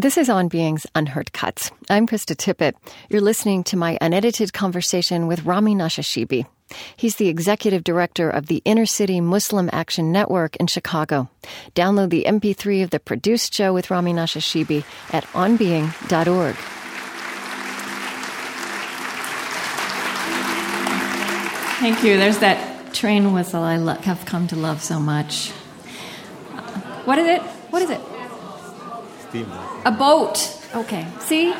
This is On Being's Unheard Cuts. I'm Krista Tippett. You're listening to my unedited conversation with Rami Nashashibi. He's the executive director of the Inner City Muslim Action Network in Chicago. Download the MP3 of the produced show with Rami Nashashibi at onbeing.org. Thank you. There's that train whistle I have come to love so much. What is it? What is it? A boat. Okay. See?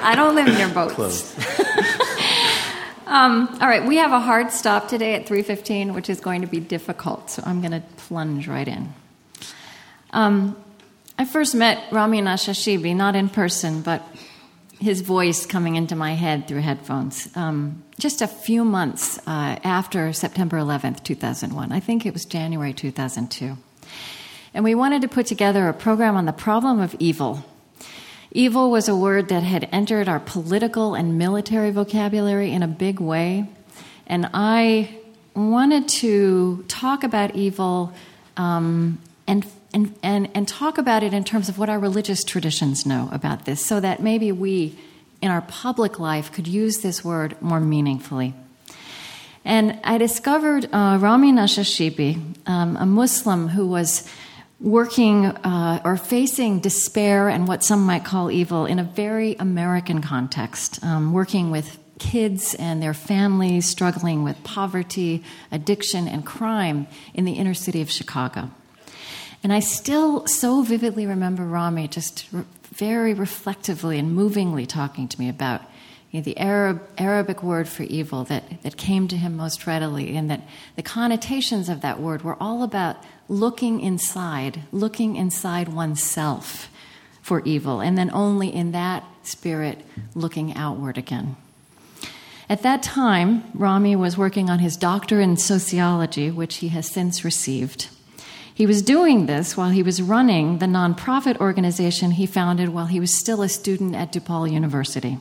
I don't live near boats. Close. Um, all right, we have a hard stop today at 3:15, which is going to be difficult. So I'm going to plunge right in. Um, I first met Rami Nashashibi, not in person, but his voice coming into my head through headphones, um, just a few months uh, after September 11th, 2001. I think it was January 2002. And we wanted to put together a program on the problem of evil. Evil was a word that had entered our political and military vocabulary in a big way. And I wanted to talk about evil um, and, and, and, and talk about it in terms of what our religious traditions know about this, so that maybe we, in our public life, could use this word more meaningfully. And I discovered uh, Rami Nashashibi, um, a Muslim who was working uh, or facing despair and what some might call evil in a very American context, um, working with kids and their families struggling with poverty, addiction, and crime in the inner city of Chicago. And I still so vividly remember Rami just re- very reflectively and movingly talking to me about you know, the Arab, Arabic word for evil that, that came to him most readily, and that the connotations of that word were all about looking inside, looking inside oneself for evil, and then only in that spirit looking outward again. At that time, Rami was working on his doctorate in sociology, which he has since received. He was doing this while he was running the nonprofit organization he founded while he was still a student at DePaul University.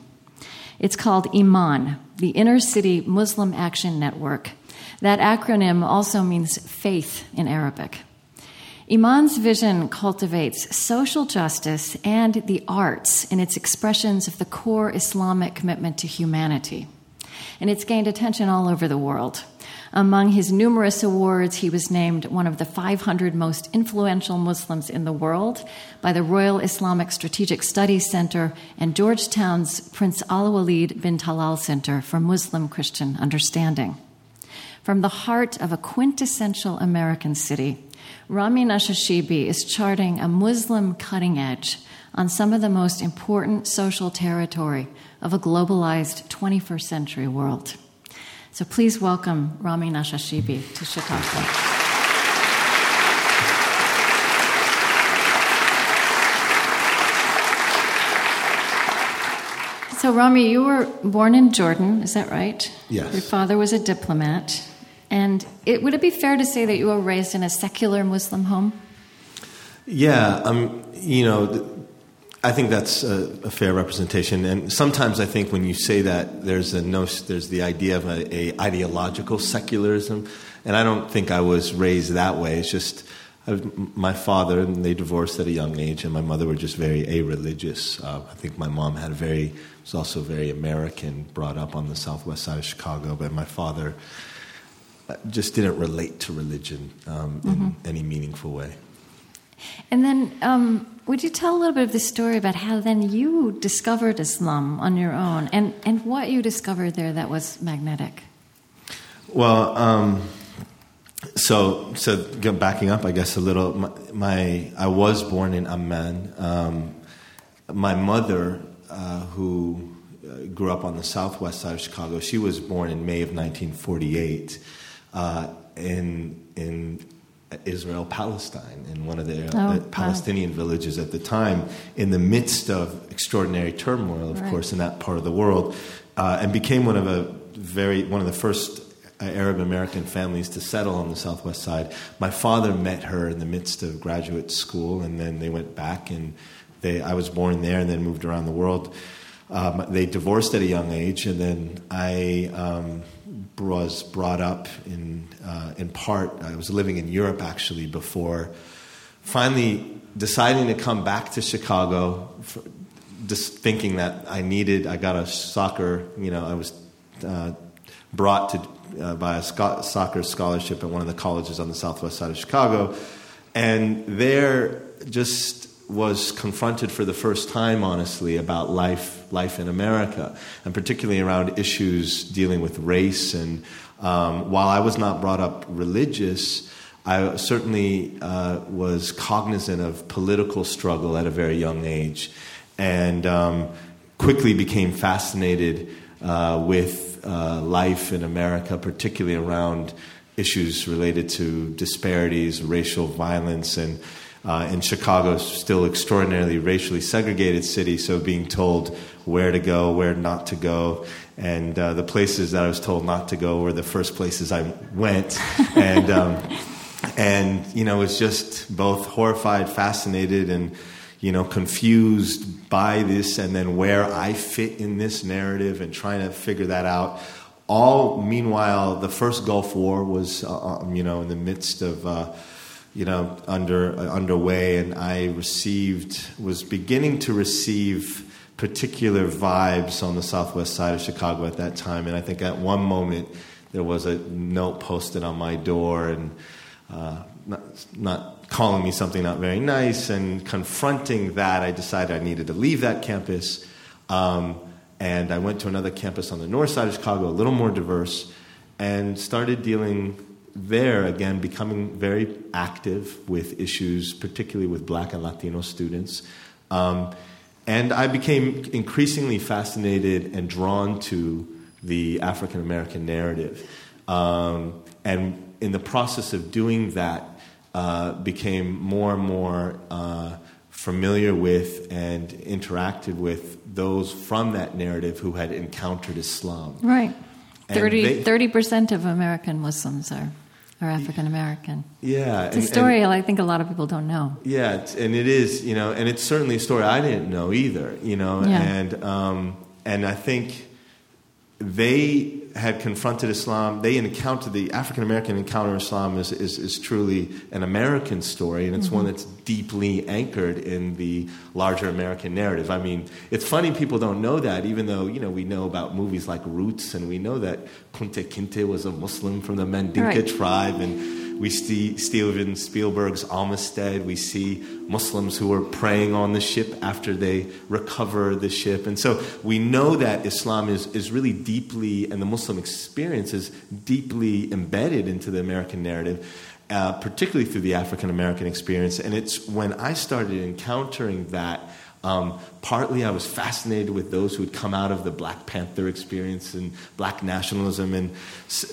It's called IMAN, the Inner City Muslim Action Network. That acronym also means faith in Arabic. Iman's vision cultivates social justice and the arts in its expressions of the core Islamic commitment to humanity. And it's gained attention all over the world. Among his numerous awards, he was named one of the 500 most influential Muslims in the world by the Royal Islamic Strategic Studies Center and Georgetown's Prince Alwaleed bin Talal Center for Muslim Christian Understanding. From the heart of a quintessential American city, Rami Nashashibi is charting a Muslim cutting edge on some of the most important social territory of a globalized 21st century world. So please welcome Rami Nashashibi to Chicago. So, Rami, you were born in Jordan, is that right? Yes. Your father was a diplomat. And it, would it be fair to say that you were raised in a secular Muslim home? Yeah, um, you know, th- I think that's a, a fair representation. And sometimes I think when you say that, there's a no, there's the idea of a, a ideological secularism, and I don't think I was raised that way. It's just I, my father and they divorced at a young age, and my mother were just very a-religious. Uh, I think my mom had a very was also very American, brought up on the southwest side of Chicago, but my father just didn't relate to religion um, in Mm-hmm. any meaningful way. And then, um, would you tell a little bit of the story about how then you discovered Islam on your own and, and what you discovered there that was magnetic? Well, um, so so backing up, I guess a little. My, my I was born in Amman. Um, my mother, uh, who uh, grew up on the southwest side of Chicago, she was born in May of 1948 uh, in in Israel, Palestine, in one of the uh, Oh, wow. Palestinian villages at the time, in the midst of extraordinary turmoil, of Right. course, in that part of the world, uh, and became one of a very one of the first uh, Arab American families to settle on the southwest side. My father met her in the midst of graduate school, and then they went back, and they I was born there, and then moved around the world. Um, they divorced at a young age, and then I um, was brought up in uh, in part. I was living in Europe actually before finally deciding to come back to Chicago, for, just thinking that I needed, I got a soccer, you know, I was uh, brought to uh, by a sco- soccer scholarship at one of the colleges on the southwest side of Chicago, and there just was confronted for the first time, honestly, about life life in America, and particularly around issues dealing with race. And um, while I was not brought up religious, I certainly uh, was cognizant of political struggle at a very young age, and um, quickly became fascinated uh, with uh, life in America, particularly around issues related to disparities, racial violence, and uh, in Chicago, still extraordinarily racially segregated city, so being told where to go, where not to go, and uh, the places that I was told not to go were the first places I went, and um, and you know was just both horrified, fascinated, and you know confused by this, and then where I fit in this narrative, and trying to figure that out. All meanwhile, the first Gulf War was uh, um, you know in the midst of uh, you know, under uh, underway, and I received was beginning to receive particular vibes on the southwest side of Chicago at that time, and I think at one moment there was a note posted on my door and uh, not, not calling me something not very nice, and confronting that, I decided I needed to leave that campus. Um, and I went to another campus on the north side of Chicago, a little more diverse, and started dealing there, again, becoming very active with issues, particularly with black and Latino students. Um, and I became increasingly fascinated and drawn to the African American narrative. Um, and in the process of doing that, uh, became more and more uh, familiar with and interacted with those from that narrative who had encountered Islam. Right. 30 percent of American Muslims are are African American. Yeah, it's and, a story and, I think a lot of people don't know. Yeah, and it is, you know, and it's certainly a story I didn't know either, you know, yeah. and um, and I think they had confronted Islam. They encountered the African American encounter Islam is, is, is, truly an American story, and it's mm-hmm. one that's deeply anchored in the larger American narrative. I mean, it's funny people don't know that, even though you know we know about movies like Roots, and we know that Kunta Kinte was a Muslim from the Mandinka right. tribe, and we see Steven Spielberg's Amistad. We see Muslims who are praying on the ship after they recover the ship. And so we know that Islam is, is really deeply, and the Muslim experience is deeply embedded into the American narrative. Uh, particularly through the African American experience. And it's when I started encountering that um, partly, I was fascinated with those who had come out of the Black Panther experience and Black nationalism, and,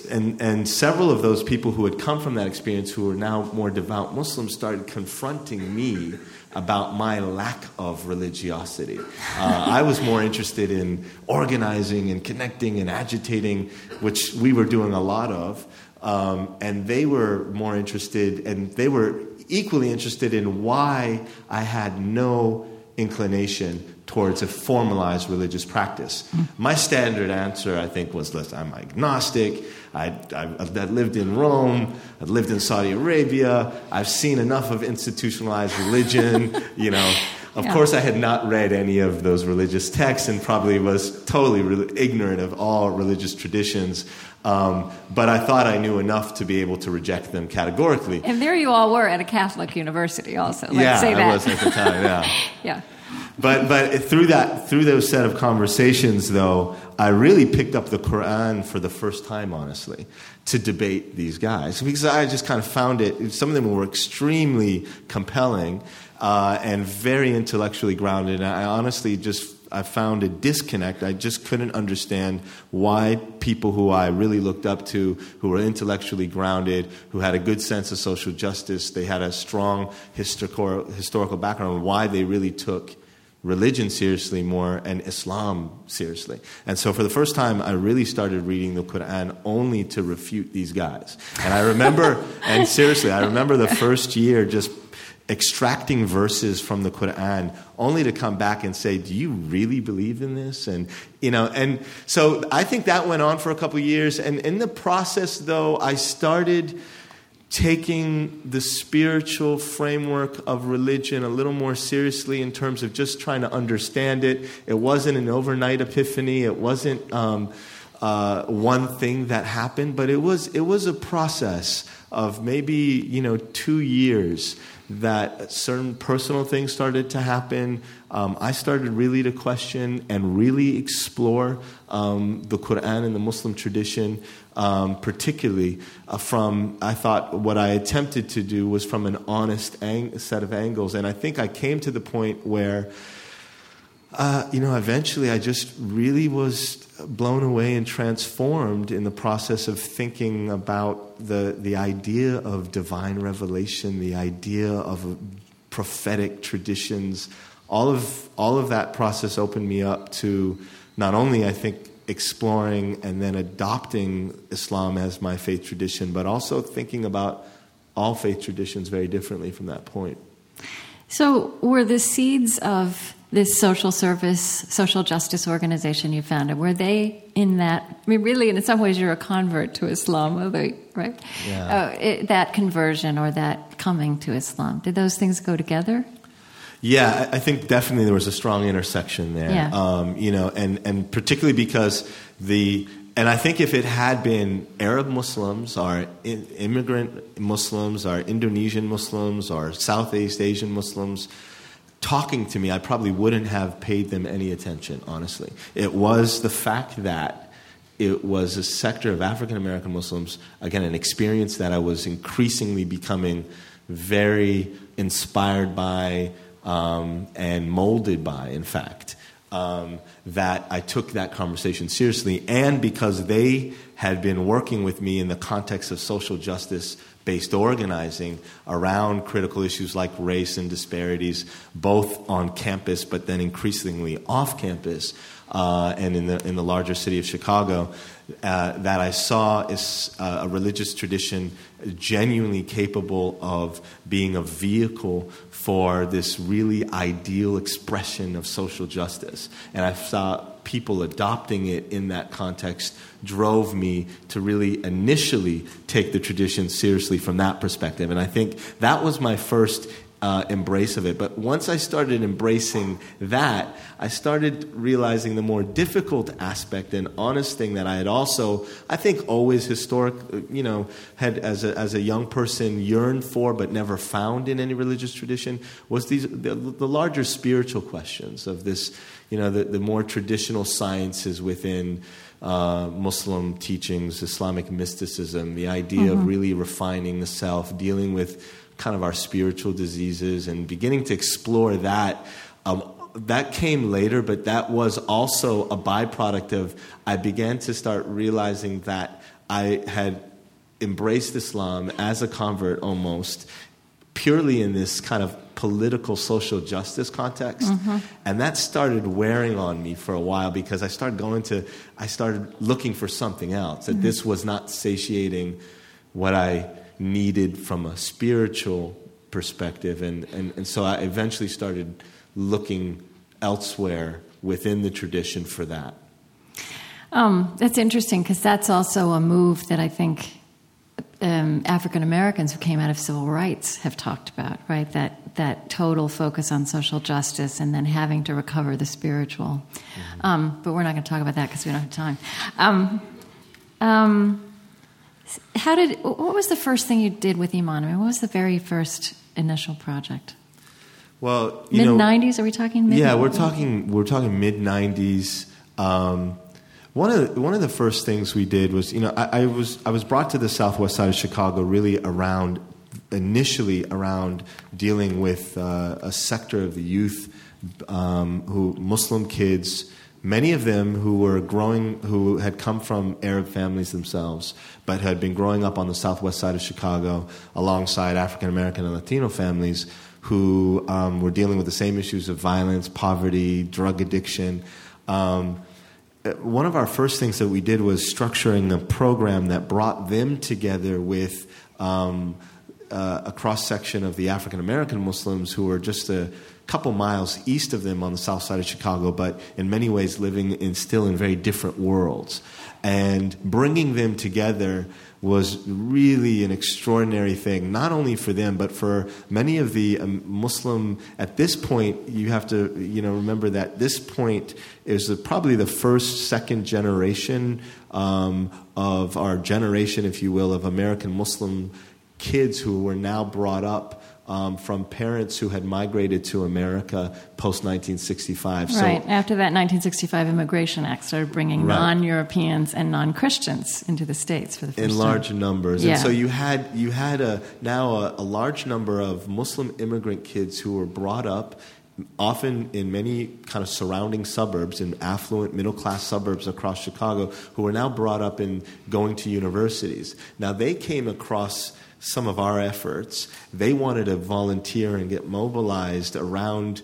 and, and several of those people who had come from that experience, who were now more devout Muslims, started confronting me about my lack of religiosity. Uh, I was more interested in organizing and connecting and agitating, which we were doing a lot of. Um, and they were more interested, and they were equally interested in why I had no inclination towards a formalized religious practice. Mm. My standard answer, I think, was listen, I'm agnostic. I, I lived in Rome. I've lived in Saudi Arabia. I've seen enough of institutionalized religion. you know, of yeah. course, I had not read any of those religious texts and probably was totally re- ignorant of all religious traditions. Um, but I thought I knew enough to be able to reject them categorically. And there you all were at a Catholic university, also. Let's yeah, say that. I was at the time. Yeah. yeah. But but through that through those set of conversations, though, I really picked up the Quran for the first time, honestly, to debate these guys because I just kind of found it. Some of them were extremely compelling uh, and very intellectually grounded. And I honestly just I found a disconnect. I just couldn't understand why people who I really looked up to, who were intellectually grounded, who had a good sense of social justice, they had a strong historical, historical background, why they really took religion seriously more and Islam seriously. And so for the first time, I really started reading the Quran only to refute these guys. And I remember, and seriously, I remember the first year just extracting verses from the Quran only to come back and say, "Do you really believe in this?" And you know, and so I think that went on for a couple years. And in the process, though, I started taking the spiritual framework of religion a little more seriously in terms of just trying to understand it. It wasn't an overnight epiphany. It wasn't um, uh, one thing that happened, but it was it was a process of maybe you know two years that certain personal things started to happen. Um, I started really to question and really explore um, the Quran and the Muslim tradition, um, particularly uh, from, I thought what I attempted to do was from an honest ang- set of angles. And I think I came to the point where, uh, you know, eventually I just really was blown away and transformed in the process of thinking about the, the idea of divine revelation, the idea of prophetic traditions. All of, all of that process opened me up to not only, I think, exploring and then adopting Islam as my faith tradition, but also thinking about all faith traditions very differently from that point. So, were the seeds of this social service, social justice organization you founded, were they in that? I mean, really, in some ways, you're a convert to Islam, they, right? Yeah. Uh, it, that conversion or that coming to Islam, did those things go together? Yeah, I think definitely there was a strong intersection there. Yeah. Um, you know, and, and particularly because the and I think if it had been Arab Muslims or immigrant Muslims or Indonesian Muslims or Southeast Asian Muslims talking to me, I probably wouldn't have paid them any attention, honestly. It was the fact that it was a sector of African American Muslims, again, an experience that I was increasingly becoming very inspired by um, and molded by, in fact. Um, that I took that conversation seriously, and because they had been working with me in the context of social justice based organizing around critical issues like race and disparities, both on campus but then increasingly off campus uh, and in the, in the larger city of Chicago, uh, that I saw is uh, a religious tradition genuinely capable of being a vehicle for this really ideal expression of social justice. And I saw people adopting it in that context drove me to really initially take the tradition seriously from that perspective. And I think that was my first uh, embrace of it. But once I started embracing that, I started realizing the more difficult aspect and honest thing that I had also, I think, always historic, you know, had as a, as a young person yearned for but never found in any religious tradition was these the, the larger spiritual questions of this, you know, the, the more traditional sciences within. Uh, Muslim teachings, Islamic mysticism, the idea mm-hmm. of really refining the self, dealing with kind of our spiritual diseases and beginning to explore that. Um, that came later, but that was also a byproduct of I began to start realizing that I had embraced Islam as a convert almost purely in this kind of political social justice context mm-hmm. and that started wearing on me for a while because i started going to i started looking for something else that mm-hmm. this was not satiating what i needed from a spiritual perspective. And, and, and so I eventually started looking elsewhere within the tradition for that. Um, that's interesting because that's also a move that I think um, African Americans who came out of civil rights have talked about, right? That that total focus on social justice and then having to recover the spiritual. Mm-hmm. Um, but we're not going to talk about that because we don't have time. Um, um how did? What was the first thing you did with Iman? I mean, what was the very first initial project? Well, mid '90s. Are we talking? Mid- yeah, we're talking. We're talking mid '90s. Um, one of the, one of the first things we did was, you know, I, I, was I was brought to the southwest side of Chicago really around initially around dealing with uh, a sector of the youth um, who Muslim kids many of them who were growing, who had come from Arab families themselves, but had been growing up on the southwest side of Chicago alongside African American and Latino families who um, were dealing with the same issues of violence, poverty, drug addiction. Um, one of our first things that we did was structuring a program that brought them together with um, uh, a cross section of the African American Muslims who were just a couple miles east of them on the south side of Chicago, but in many ways living in still in very different worlds. And bringing them together was really an extraordinary thing, not only for them, but for many of the um, Muslim. At this point, you have to you know remember that this point is probably the first, second generation um, of our generation, if you will, of American Muslim kids who were now brought up um, from parents who had migrated to America post 1965. Right. So, After that 1965 Immigration Act started bringing right. non Europeans and non Christians into the states for the first in time. large numbers. Yeah. And so you had you had a now a, a large number of Muslim immigrant kids who were brought up often in many kind of surrounding suburbs, in affluent middle class suburbs across Chicago, who were now brought up in going to universities. Now they came across some of our efforts. They wanted to volunteer and get mobilized around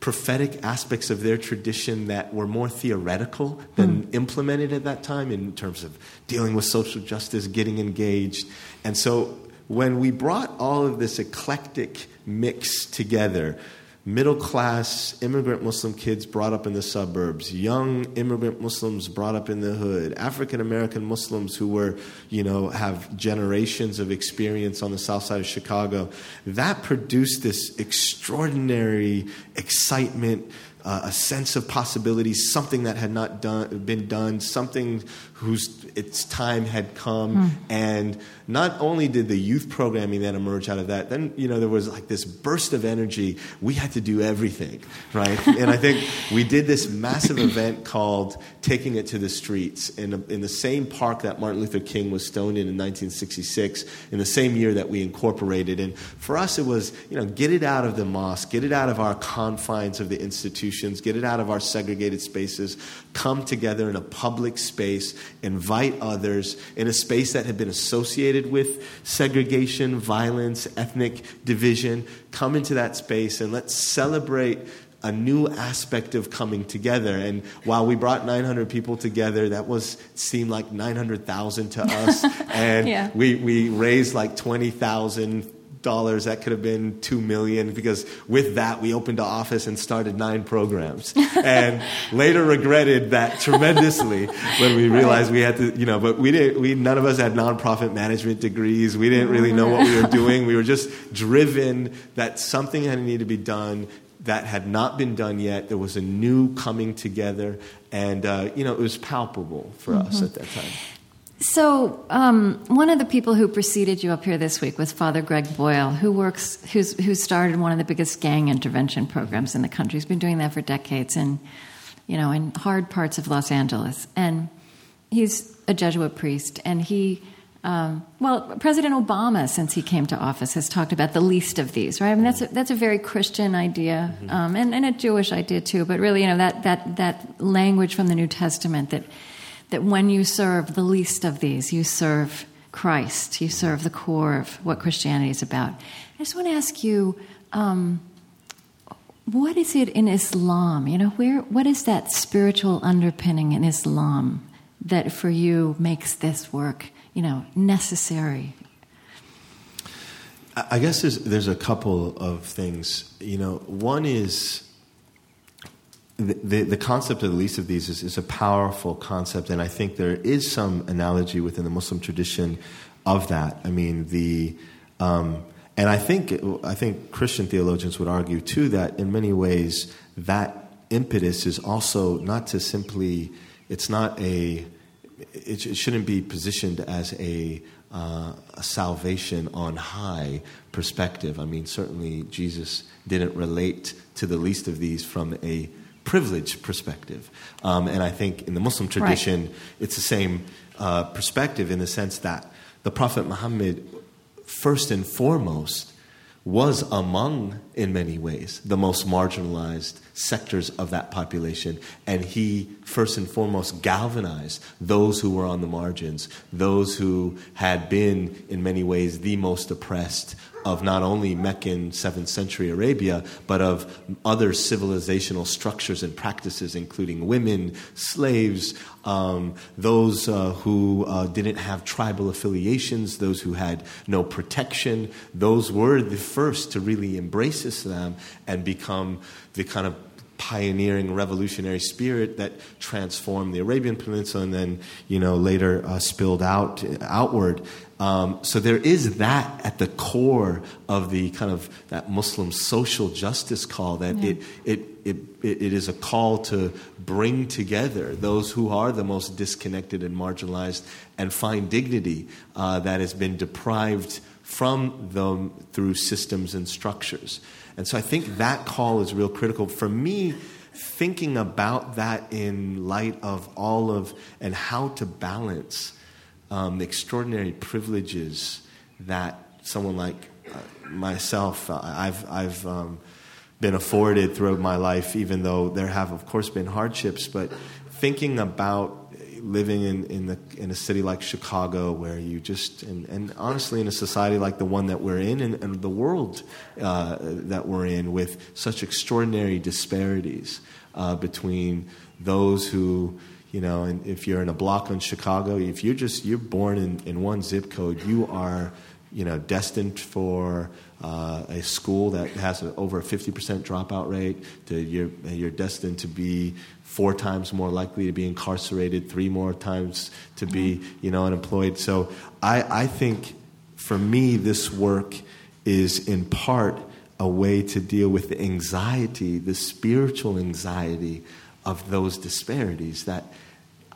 prophetic aspects of their tradition that were more theoretical than hmm. implemented at that time in terms of dealing with social justice, getting engaged. And so when we brought all of this eclectic mix together, middle class immigrant Muslim kids brought up in the suburbs, young immigrant Muslims brought up in the hood, African American Muslims who were, you know, have generations of experience on the south side of Chicago. That produced this extraordinary excitement. Uh, a sense of possibility, something that had not done, been done, something whose its time had come, mm. and not only did the youth programming then emerge out of that, then you know there was like this burst of energy. We had to do everything, right? and I think we did this massive event called "Taking It to the Streets" in, a, in the same park that Martin Luther King was stoned in in 1966, in the same year that we incorporated. And for us, it was you know get it out of the mosque, get it out of our confines of the institutions, get it out of our segregated spaces, come together in a public space, invite others in a space that had been associated with segregation, violence, ethnic division, come into that space and let's celebrate a new aspect of coming together. And while we brought 900 people together, that was seemed like 900,000 to us. and yeah. we, we raised like 20,000 dollars that could have been two million because with that we opened an office and started nine programs. And later regretted that tremendously when we realized we had to you know but we didn't we none of us had nonprofit management degrees. We didn't really know what we were doing. We were just driven that something had to need to be done that had not been done yet. There was a new coming together. And uh, you know it was palpable for mm-hmm. us at that time so, um, one of the people who preceded you up here this week was Father Greg Boyle, who works, who's, who started one of the biggest gang intervention programs in the country. He's been doing that for decades, in, you know, in hard parts of Los Angeles. And he's a Jesuit priest, and he, um, well, President Obama, since he came to office, has talked about the least of these, right? I mean, that's a, that's a very Christian idea, mm-hmm. um, and, and a Jewish idea too. But really, you know, that that that language from the New Testament that that when you serve the least of these, you serve Christ, you serve the core of what Christianity is about. I just want to ask you, um, what is it in Islam? You know, where what is that spiritual underpinning in Islam that for you makes this work, you know, necessary? I guess there's, there's a couple of things. You know, one is the, the, concept of the least of these is, is, a powerful concept, and I think there is some analogy within the Muslim tradition of that. I mean, the um, and I think I think Christian theologians would argue too that in many ways that impetus is also not to simply it's not a it, it shouldn't be positioned as a, uh, a salvation on high perspective. I mean, certainly Jesus didn't relate to the least of these from a privilege perspective. Um, and I think in the Muslim tradition, right. it's the same uh, perspective in the sense that the Prophet Muhammad, first and foremost, was among, in many ways, the most marginalized sectors of that population. And he, first and foremost, galvanized those who were on the margins, those who had been, in many ways, the most oppressed of not only Meccan 7th century Arabia, but of other civilizational structures and practices, including women, slaves, um, those uh, who uh, didn't have tribal affiliations, those who had no protection. Those were the first to really embrace Islam and become the kind of pioneering revolutionary spirit that transformed the Arabian Peninsula and then, you know, later uh, spilled out outward. Um, so there is that at the core of the kind of that Muslim social justice call that yeah. it, it, it, it is a call to bring together those who are the most disconnected and marginalized and find dignity uh, that has been deprived from them through systems and structures. And so I think that call is real critical. For me, thinking about that in light of all of and how to balance um, the extraordinary privileges that someone like uh, myself, uh, I've, I've um, been afforded throughout my life, even though there have, of course, been hardships. But thinking about living in, in, the, in a city like Chicago, where you just, and, and honestly, in a society like the one that we're in, and, and the world uh, that we're in, with such extraordinary disparities uh, between those who, you know, and if you're in a block in Chicago, if you're just, you're born in, in one zip code, you are, you know, destined for uh, a school that has a, over a 50% dropout rate, to, you're, you're destined to be four times more likely to be incarcerated, three more times to be, you know, unemployed. So I, I think for me, this work is in part a way to deal with the anxiety, the spiritual anxiety of those disparities that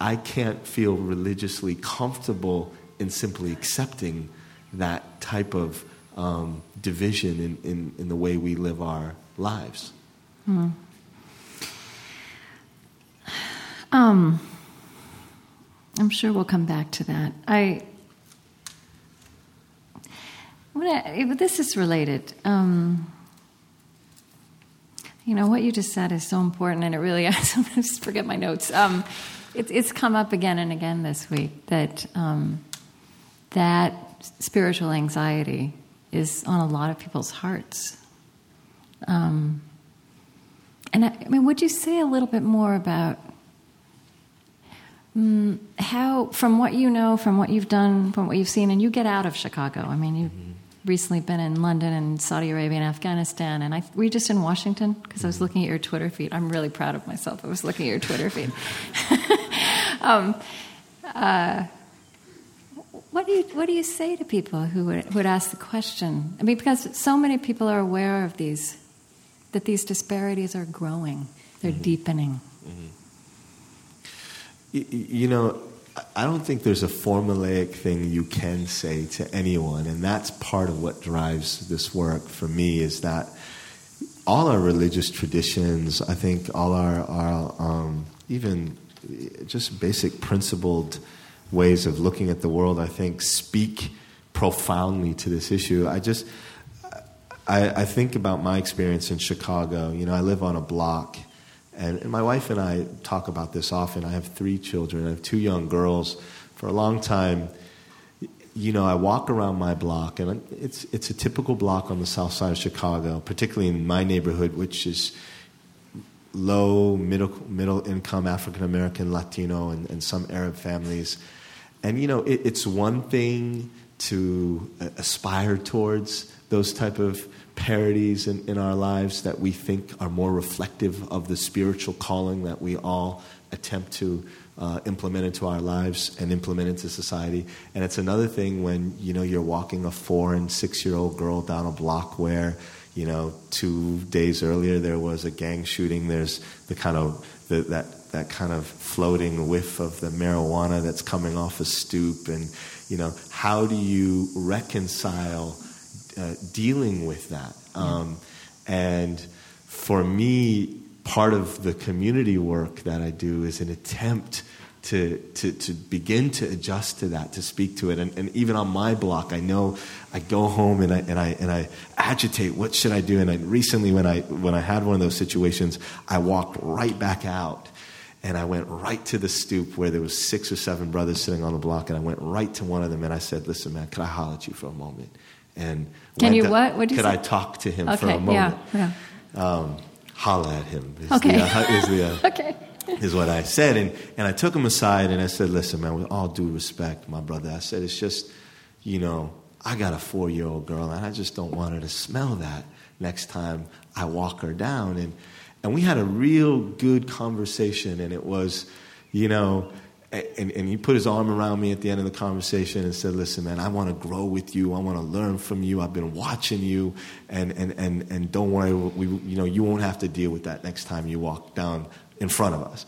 I can't feel religiously comfortable in simply accepting that type of um, division in, in, in, the way we live our lives. Hmm. Um, I'm sure we'll come back to that. I, wanna, this is related. Um, you know what you just said is so important, and it really. I sometimes forget my notes. Um, it, it's come up again and again this week that um, that spiritual anxiety is on a lot of people's hearts. Um, and I, I, mean, would you say a little bit more about um, how, from what you know, from what you've done, from what you've seen, and you get out of Chicago? I mean, you've mm-hmm. Recently been in London and Saudi Arabia and Afghanistan, and I were you just in Washington? Because. I was looking at your Twitter feed. I'm really proud of myself. I was looking at your Twitter feed. um, uh, what do you What do you say to people who would, would ask the question? I mean, because so many people are aware of these, that these disparities are growing, they're mm-hmm. deepening. Mm-hmm. You know, I don't think there's a formulaic thing you can say to anyone, and that's part of what drives this work for me. Is that all our religious traditions, I think, all our, our um, even just basic principled ways of looking at the world, I think, speak profoundly to this issue. I just, I, I think about my experience in Chicago. You know, I live on a block, and, and my wife and I talk about this often. I have three children, I have two young girls. For a long time, you know, I walk around my block, and it's it's a typical block on the south side of Chicago, particularly in my neighborhood, which is low middle middle income African American, Latino, and, and some Arab families. And you know, it, it's one thing to aspire towards those type of parities in, in our lives that we think are more reflective of the spiritual calling that we all attempt to uh, implement into our lives and implement into society. And it's another thing when you know you're walking a four and six year old girl down a block where you know two days earlier there was a gang shooting. There's the kind of the, that that kind of floating whiff of the marijuana that's coming off a stoop and you know how do you reconcile uh, dealing with that um, and for me part of the community work that i do is an attempt to, to, to begin to adjust to that, to speak to it. And, and even on my block, I know I go home and I, and I, and I agitate, what should I do? And I, recently when I, when I had one of those situations, I walked right back out and I went right to the stoop where there was six or seven brothers sitting on the block, and I went right to one of them and I said, "Listen, man, can I holler at you for a moment?" And Can went you to- what? What'd you could say? I talk to him for a moment? yeah, Um, holla at him. Is Okay. The, uh, is, the, uh, Okay. is what I said. And, and I took him aside and I said, listen, man, with all due respect, my brother, I said, it's just, you know, I got a four year old girl and I just don't want her to smell that next time I walk her down. And, and we had a real good conversation and it was, you know, and, and he put his arm around me at the end of the conversation and said, Listen, man, I want to grow with you. I want to learn from you. I've been watching you. And, and, and, and don't worry, we, you, know, you won't have to deal with that next time you walk down in front of us.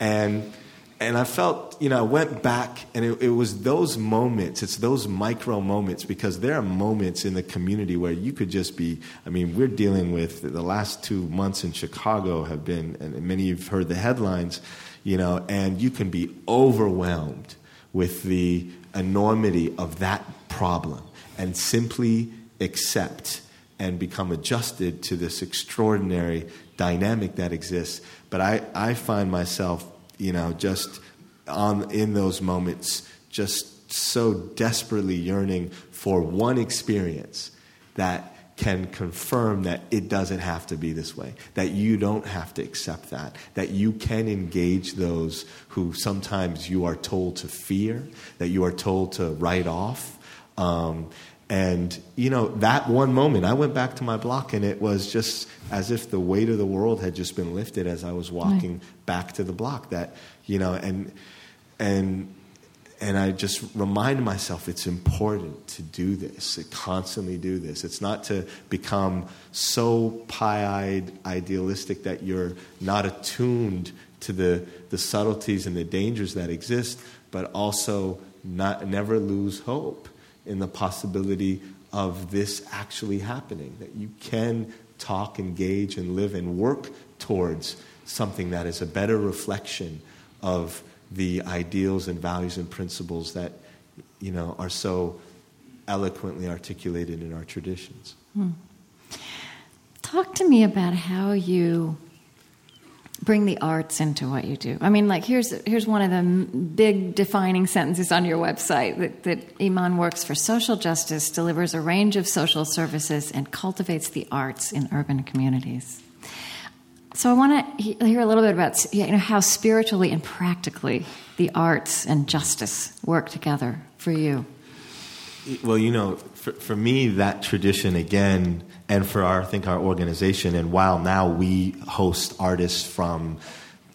And, and I felt, you know, I went back and it, it was those moments, it's those micro moments because there are moments in the community where you could just be, I mean, we're dealing with the last two months in Chicago have been, and many of you have heard the headlines, you know, and you can be overwhelmed with the enormity of that problem and simply accept and become adjusted to this extraordinary dynamic that exists. But I, I find myself, you know, just on in those moments, just so desperately yearning for one experience that can confirm that it doesn't have to be this way, that you don't have to accept that, that you can engage those who sometimes you are told to fear, that you are told to write off. Um, and, you know, that one moment, I went back to my block and it was just as if the weight of the world had just been lifted as I was walking back to the block. That, you know, and, and, and I just remind myself it's important to do this, to constantly do this. It's not to become so pie eyed idealistic that you're not attuned to the, the subtleties and the dangers that exist, but also not, never lose hope in the possibility of this actually happening. That you can talk, engage, and live and work towards something that is a better reflection of the ideals and values and principles that you know are so eloquently articulated in our traditions. Hmm. Talk to me about how you bring the arts into what you do. I mean, like here's here's one of the big defining sentences on your website that, that Iman works for social justice, delivers a range of social services, and cultivates the arts in urban communities. So I want to hear a little bit about you know how spiritually and practically the arts and justice work together for you. Well, you know, for, for me, that tradition again, and for our, I think our organization, and while now we host artists from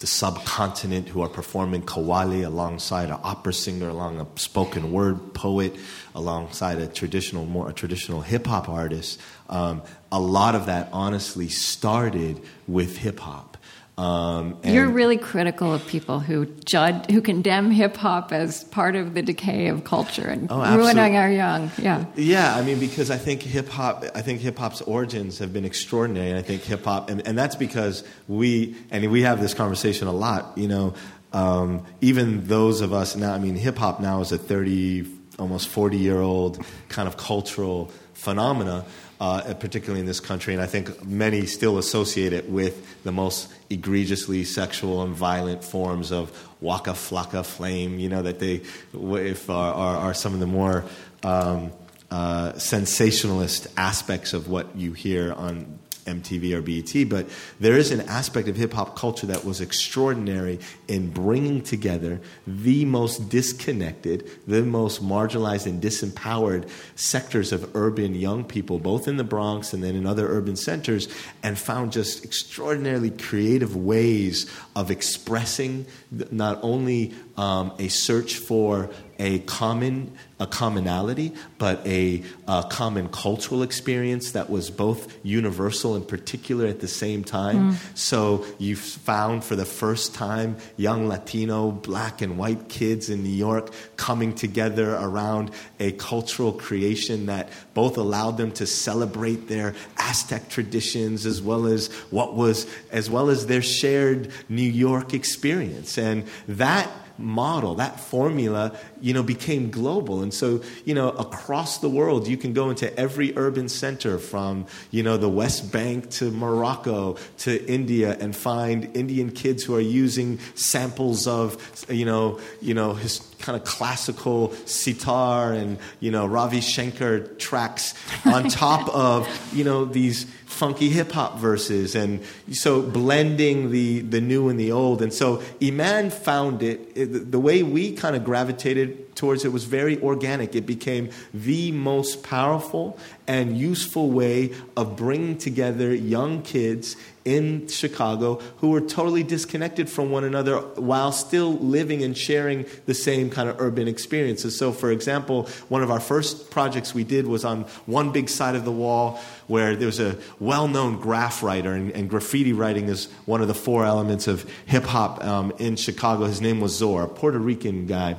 the subcontinent who are performing qawwali alongside an opera singer, along a spoken word poet, alongside a traditional, more a traditional hip hop artist. Um, a lot of that honestly started with hip hop. Um, and- You're really critical of people who judge, who condemn hip hop as part of the decay of culture and Oh, ruining our young. Yeah. Yeah, I mean, because I think hip hop, I think hip hop's origins have been extraordinary, and I think hip hop, and, and that's because we, and we have this conversation a lot. You know, um, even those of us now, I mean, hip hop now is a thirty, almost forty year old kind of cultural phenomena. Uh, particularly in this country, and I think many still associate it with the most egregiously sexual and violent forms of waka flocka flame. You know that they, if are, are, are some of the more um, uh, sensationalist aspects of what you hear on MTV or BET, but there is an aspect of hip hop culture that was extraordinary in bringing together the most disconnected, the most marginalized and disempowered sectors of urban young people, both in the Bronx and then in other urban centers, and found just extraordinarily creative ways of expressing not only um, a search for a common a commonality, but a, uh common cultural experience that was both universal and particular at the same time. So you found for the first time young Latino, black and white kids in New York coming together around a cultural creation that both allowed them to celebrate their Aztec traditions as well as what was as well as their shared New York experience. And that model, that formula, you know, became global. And so, you know, across the world, you can go into every urban center from, you know, the West Bank to Morocco to India and find Indian kids who are using samples of, you know, you know, his kind of classical sitar and, you know, Ravi Shankar tracks on top of, you know, these funky hip hop verses, and so blending the, the new and the old. And so Iman found it, it the way we kind of gravitated towards it was very organic. It became the most powerful and useful way of bringing together young kids in Chicago who were totally disconnected from one another while still living and sharing the same kind of urban experiences. So, for example, one of our first projects we did was on one big side of the wall where there was a well known graf writer, and, and, graffiti writing is one of the four elements of hip hop um, in Chicago. His name was Zor, a Puerto Rican guy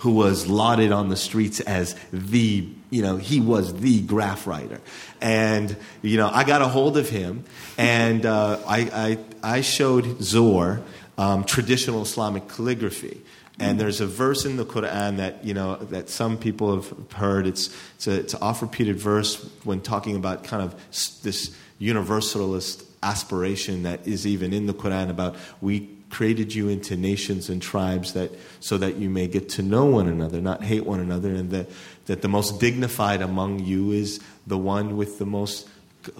who was lauded on the streets as the you know, he was the graf writer. And, you know, I got a hold of him and uh, I, I, I, showed Zor um, traditional Islamic calligraphy. And there's a verse in the Quran that, you know, that some people have heard. It's, it's, a, it's an oft repeated verse when talking about kind of this universalist aspiration that is even in the Quran about we created you into nations and tribes that so that you may get to know one another, not hate one another, and that, that the most dignified among you is the one with the most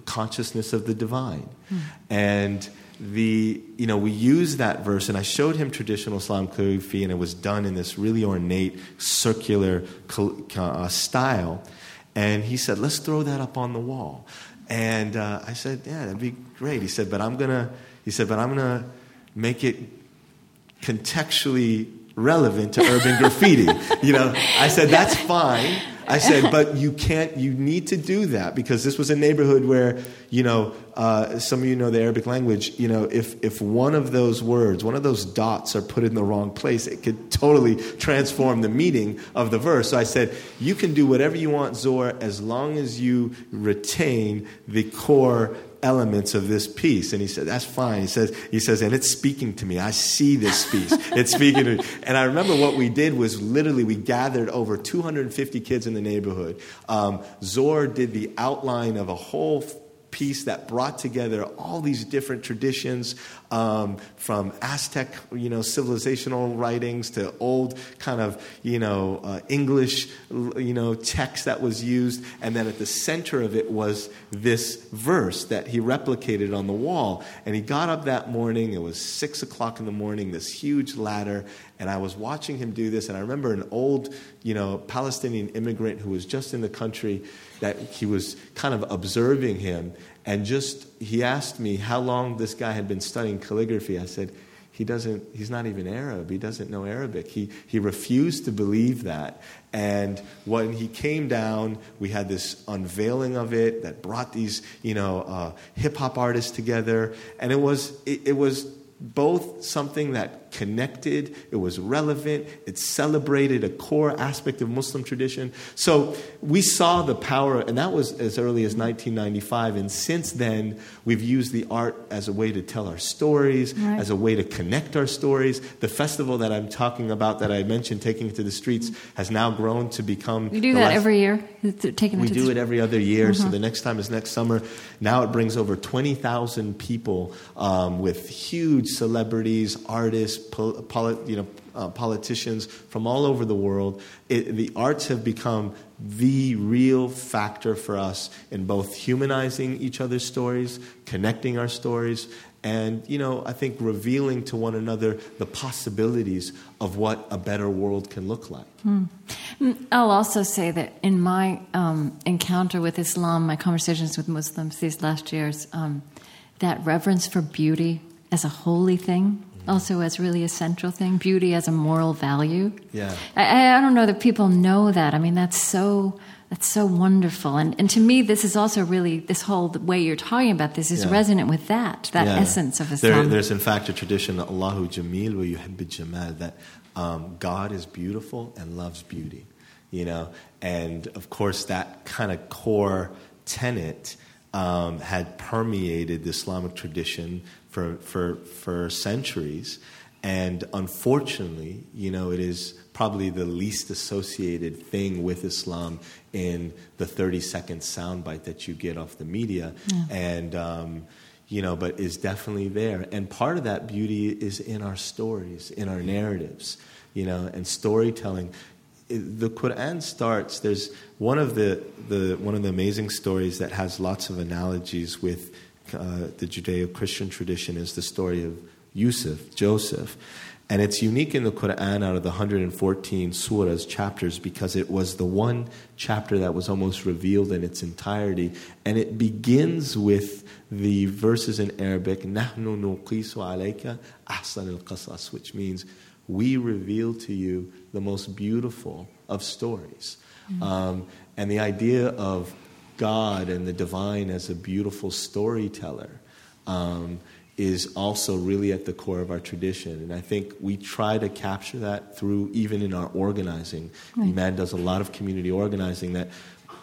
consciousness of the divine. Mm. And the you know we use that verse and i showed him traditional islam calligraphy and it was done in this really ornate circular uh, style and he said let's throw that up on the wall and uh, i said yeah that'd be great he said but i'm gonna he said but i'm gonna make it contextually relevant to urban graffiti. You know, I said, that's fine. I said, but you can't, you need to do that because this was a neighborhood where, you know, uh, some of you know the Arabic language, you know, if, if one of those words, one of those dots are put in the wrong place, it could totally transform the meaning of the verse. So I said, you can do whatever you want, Zor, as long as you retain the core elements of this piece. And he said, that's fine. He says, he says, and it's speaking to me. I see this piece. It's speaking to me. And I remember what we did was literally we gathered over 250 kids in the neighborhood. Um, Zor did the outline of a whole piece that brought together all these different traditions um, from Aztec, you know, civilizational writings to old kind of, you know, uh, English, you know, text that was used. And then at the center of it was this verse that he replicated on the wall. And he got up that morning. It was six o'clock in the morning, this huge ladder. And I was watching him do this. And I remember an old, you know, Palestinian immigrant who was just in the country that he was kind of observing him and just he asked me how long this guy had been studying calligraphy. I said he doesn't he's not even arab. He doesn't know arabic. He, he refused to believe that. And when he came down we had this unveiling of it that brought these you know uh, hip-hop artists together. And it was it, it was both something that connected, it was relevant, it celebrated a core aspect of Muslim tradition. So we saw the power, and that was as early as 1995. And since then, we've used the art as a way to tell our stories, right. as a way to connect our stories. The festival that I'm talking about, that I mentioned, Taking It to the Streets, has now grown to become. You do that last, every year? Taking we do it every other year. Mm-hmm. So the next time is next summer. Now it brings over 20,000 people um, with huge celebrities, artists, you know, uh, politicians from all over the world. It, the arts have become the real factor for us in both humanizing each other's stories, connecting our stories, and you know, I think revealing to one another the possibilities of what a better world can look like. Mm. I'll also say that in my um, encounter with Islam, my conversations with Muslims these last years, um, that reverence for beauty as a holy thing also as really a central thing beauty as a moral value. Yeah. I, I, don't know that people know that. I mean that's so that's so wonderful. And and to me this is also really this whole way you're talking about this is yeah. resonant with that that yeah. essence of islam. there, there's in fact a tradition allahu jamil wa yuhibbu jamal that um, god is beautiful and loves beauty you know? And of course that kind of core tenet um, had permeated the Islamic tradition for, for, for centuries. And unfortunately, you know, it is probably the least associated thing with Islam in the 30 second soundbite that you get off the media. Yeah. And, um, you know, but is definitely there. And part of that beauty is in our stories, in our narratives, you know, and storytelling. The Quran starts. There's one of the, the one of the amazing stories that has lots of analogies with uh, the Judeo Christian tradition is the story of Yusuf, Joseph. And it's unique in the Quran out of the 114 surahs, chapters, because it was the one chapter that was almost revealed in its entirety. And it begins with the verses in Arabic, Nahnu nuqisu alayka ahsan al qasas, which means we reveal to you the most beautiful of stories. Mm-hmm. Um, and the idea of God and the divine as a beautiful storyteller um, is also really at the core of our tradition. And I think we try to capture that through even in our organizing. Right. IMAN does a lot of community organizing that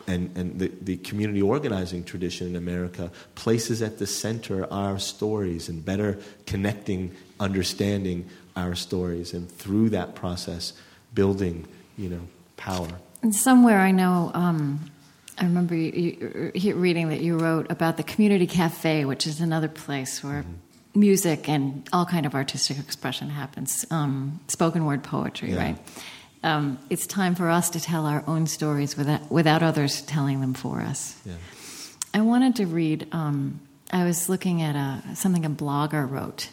and, and the, the community organizing tradition in America places at the center our stories and better connecting, understanding our stories, and through that process, building, you know, power. And somewhere I know um, I remember you, you, reading that you wrote about the community cafe, which is another place where mm-hmm. music and all kind of artistic expression happens, um, spoken word poetry, yeah. right? Um, it's time for us to tell our own stories without, without others telling them for us. Yeah. I wanted to read. Um, I was looking at a, something a blogger wrote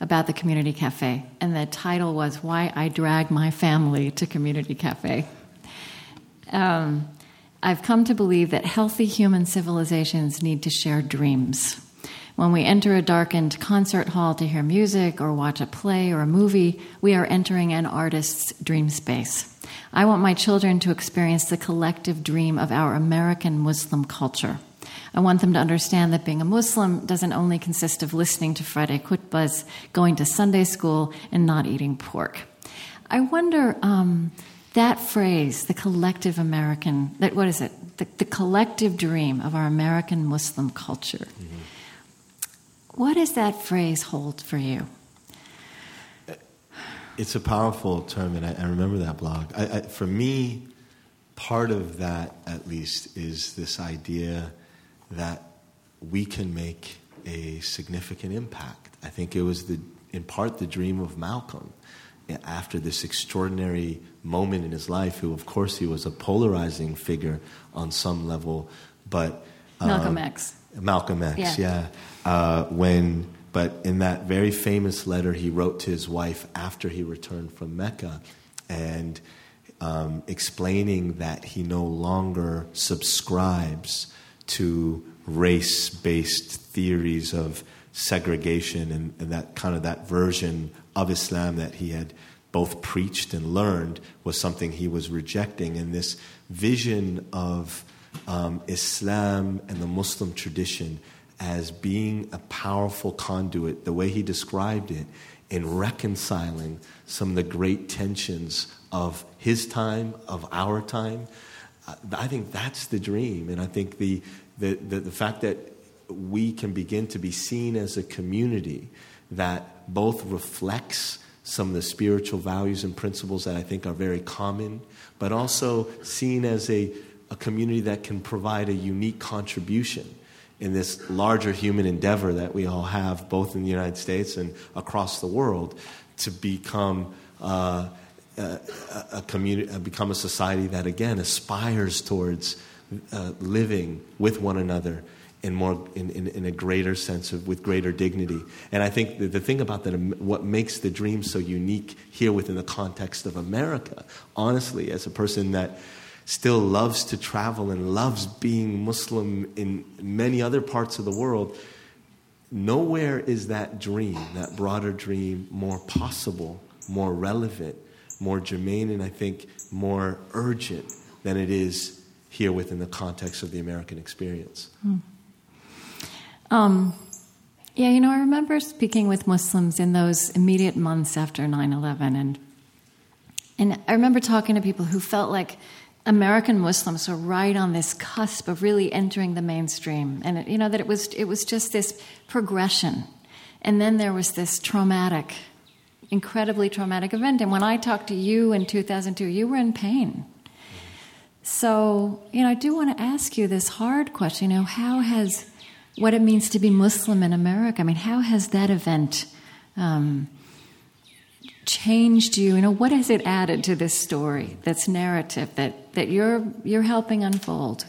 about the community cafe, and the title was "Why I Drag My Family to Community Cafe." Um, I've come to believe that healthy human civilizations need to share dreams. When we enter a darkened concert hall to hear music or watch a play or a movie, we are entering an artist's dream space. I want my children to experience the collective dream of our American Muslim culture. I want them to understand that being a Muslim doesn't only consist of listening to Friday khutbahs, going to Sunday school, and not eating pork. I wonder um, that phrase, the collective American, that, what is it? The, the collective dream of our American Muslim culture. Mm-hmm. What does that phrase hold for you? It's a powerful term, and I, I remember that blog. I, I, for me, part of that, at least, is this idea that we can make a significant impact. I think it was the, in part the dream of Malcolm after this extraordinary moment in his life, who, of course, he was a polarizing figure on some level, but. Um, Malcolm X. Malcolm X, yeah. yeah. Uh, when, but in that very famous letter he wrote to his wife after he returned from Mecca, and um, explaining that he no longer subscribes to race based theories of segregation and, and, that kind of that version of Islam that he had both preached and learned was something he was rejecting. And this vision of um, Islam and the Muslim tradition as being a powerful conduit, the way he described it, in reconciling some of the great tensions of his time, of our time. I think that's the dream. And I think the, the, the, the fact that we can begin to be seen as a community that both reflects some of the spiritual values and principles that I think are very common, but also seen as a, a community that can provide a unique contribution in this larger human endeavor that we all have, both in the United States and across the world, to become uh, a, a, community, uh, become a society that again aspires towards uh, living with one another in more in, in, in, a greater sense of with greater dignity and i think the, the thing about that what makes the dream so unique here within the context of america honestly as a person that still loves to travel and loves being muslim in many other parts of the world nowhere is that dream that broader dream more possible more relevant more germane and i think more urgent than it is here within the context of the american experience hmm. Um, yeah, you know, I remember speaking with Muslims in those immediate months after 9 11. And, and I remember talking to people who felt like American Muslims were right on this cusp of really entering the mainstream. And, it, you know, that it was, it was just this progression. And then there was this traumatic incredibly traumatic event. And when I talked to you in 2002, you were in pain. So, you know, I do want to ask you this hard question. You know, how has what it means to be Muslim in America? I mean, how has that event um, changed you? You know, what has it added to this story, this narrative that, that you're, you're helping unfold?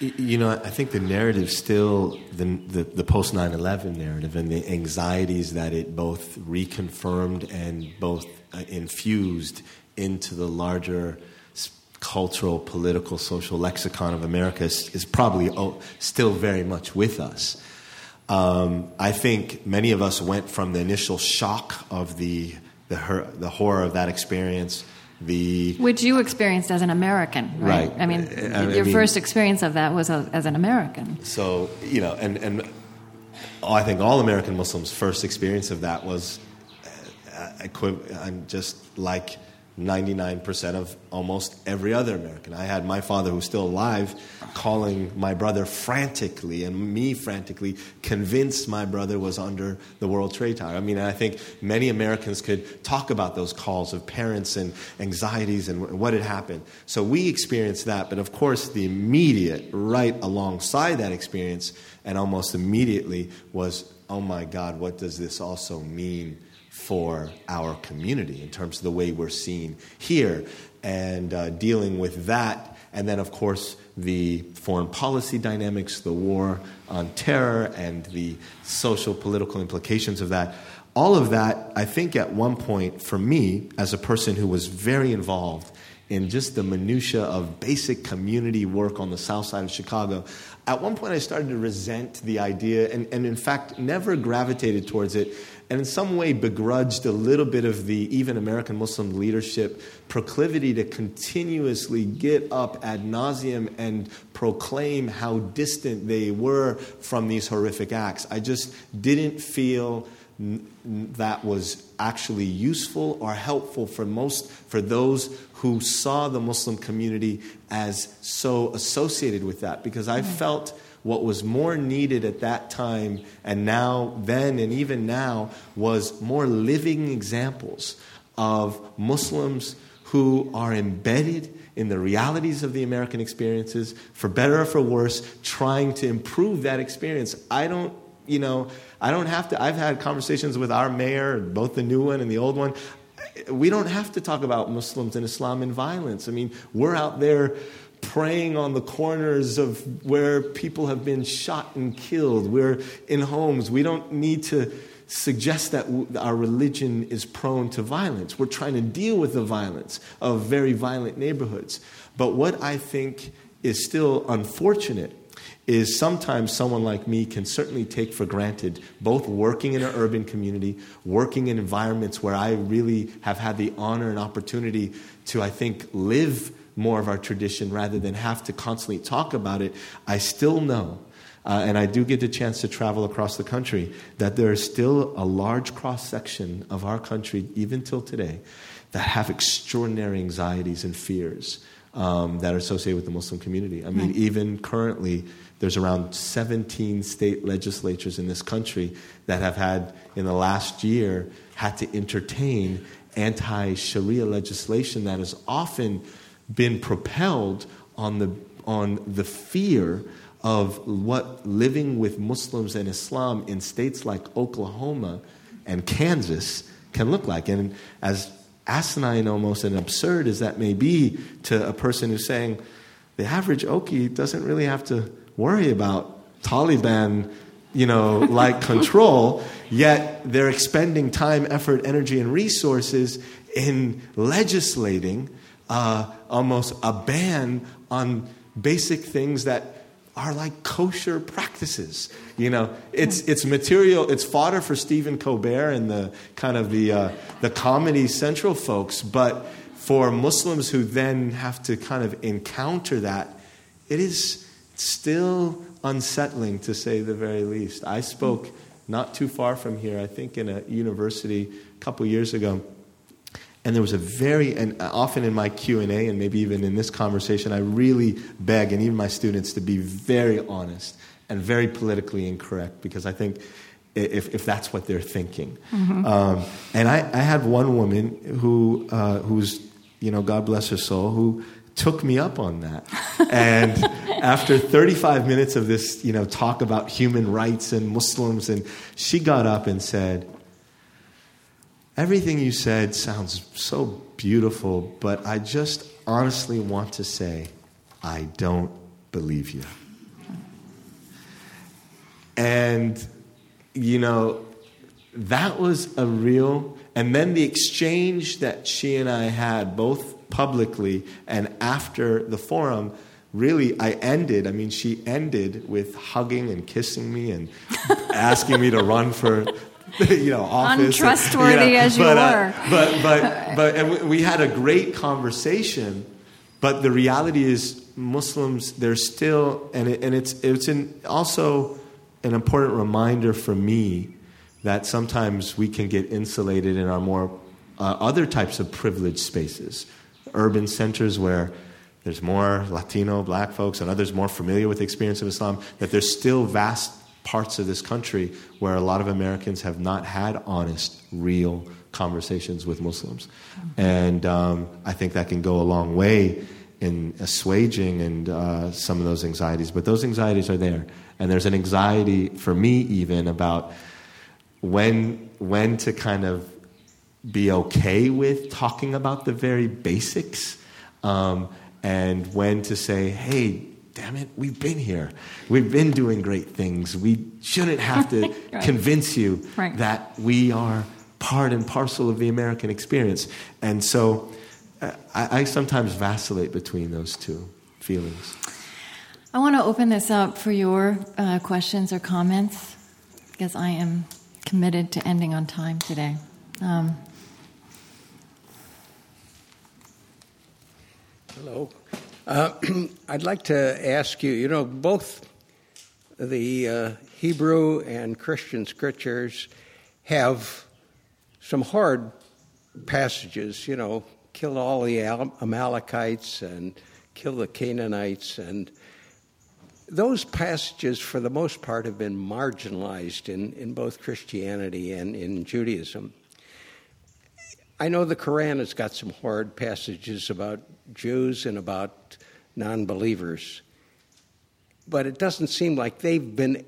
You know, I think the narrative still, the, the, the post 9 11 narrative and the anxieties that it both reconfirmed and both uh, infused into the larger cultural, political, social lexicon of America is, is probably oh, still very much with us. Um, I think many of us went from the initial shock of the, the, her, the horror of that experience the which you experienced as an American, right? right. I mean, I, your mean, first experience of that was a, as an American. So you know, and and I think all American Muslims' first experience of that was uh, equiv- just like 99% of almost every other American. I had my father, who's still alive, calling my brother frantically and me frantically, convinced my brother was under the World Trade Tower. I mean, I think many Americans could talk about those calls of parents and anxieties and what had happened. So we experienced that, but of course, the immediate, right alongside that experience, and almost immediately, was oh my God, what does this also mean? For our community in terms of the way we're seen here and uh, dealing with that. And then, of course, the foreign policy dynamics, the war on terror, and the social political implications of that. All of that, I think, at one point, for me, as a person who was very involved in just the minutia of basic community work on the south side of Chicago, at one point I started to resent the idea and, and in fact, never gravitated towards it and in some way begrudged a little bit of the even American Muslim leadership proclivity to continuously get up ad nauseum and proclaim how distant they were from these horrific acts. I just didn't feel that was actually useful or helpful for most for those who saw the Muslim community as so associated with that because I mm-hmm. felt what was more needed at that time and now, then, and even now, was more living examples of Muslims who are embedded in the realities of the American experiences, for better or for worse, trying to improve that experience. I don't, you know, I don't have to. I've had conversations with our mayor, both the new one and the old one. We don't have to talk about Muslims and Islam and violence. I mean, we're out there praying on the corners of where people have been shot and killed. We're in homes. We don't need to suggest that our religion is prone to violence. We're trying to deal with the violence of very violent neighborhoods. But what I think is still unfortunate is sometimes someone like me can certainly take for granted both working in an urban community, working in environments where I really have had the honor and opportunity to, I think, live more of our tradition rather than have to constantly talk about it, I still know, uh, and I do get the chance to travel across the country, that there is still a large cross section of our country, even till today, that have extraordinary anxieties and fears um, that are associated with the Muslim community. I mean, right. even currently, there's around 17 state legislatures in this country that have had, in the last year, had to entertain anti Sharia legislation that has often been propelled on the, on the fear of what living with Muslims and Islam in states like Oklahoma and Kansas can look like. And as asinine almost and absurd as that may be to a person who's saying the average Okie doesn't really have to worry about Taliban, you know, like control, yet they're expending time, effort, energy, and resources in legislating uh, almost a ban on basic things that are like kosher practices. You know, it's it's material, it's fodder for Stephen Colbert and the kind of the uh, the Comedy Central folks, but for Muslims who then have to kind of encounter that, it is still unsettling to say the very least. I spoke not too far from here, I think in a university a couple years ago and there was a very and often in my q&a and maybe even in this conversation i really beg and even my students to be very honest and very politically incorrect because i think if, if that's what they're thinking. Mm-hmm. Um, and I, I, had one woman who, uh, who's, you know, God bless her soul, who took me up on that. And after 35 minutes of this, you know, talk about human rights and Muslims, and she got up and said, Everything you said sounds so beautiful, but I just honestly want to say, I don't believe you. And, you know, that was a real, and then the exchange that she and I had, both publicly and after the forum, really I ended. I mean, she ended with hugging and kissing me and asking me to run for you know, office. Untrustworthy you know, as you but, uh, were. Uh, but but but and we had a great conversation. But the reality is, Muslims they're still, and it, and it's it's an, also an important reminder for me that sometimes we can get insulated in our more uh, other types of privileged spaces, urban centers where there's more Latino, black folks, and others more familiar with the experience of Islam, that there's still vast parts of this country where a lot of Americans have not had honest, real conversations with Muslims. And um, I think that can go a long way in assuaging and uh, some of those anxieties. But those anxieties are there. And there's an anxiety for me, even, about when, when to kind of be okay with talking about the very basics um, and when to say, hey, damn it, we've been here. We've been doing great things. We shouldn't have to right. convince you right. that we are part and parcel of the American experience. And so uh, I, I sometimes vacillate between those two feelings. I want to open this up for your uh, questions or comments because I am committed to ending on time today. Um, Hello. Uh, I'd like to ask you you know, both the uh, Hebrew and Christian scriptures have some hard passages, you know, kill all the Amalekites and kill the Canaanites. And those passages, for the most part, have been marginalized in, in both Christianity and in Judaism. I know the Quran has got some hard passages about Jews and about non believers, but it doesn't seem like they've been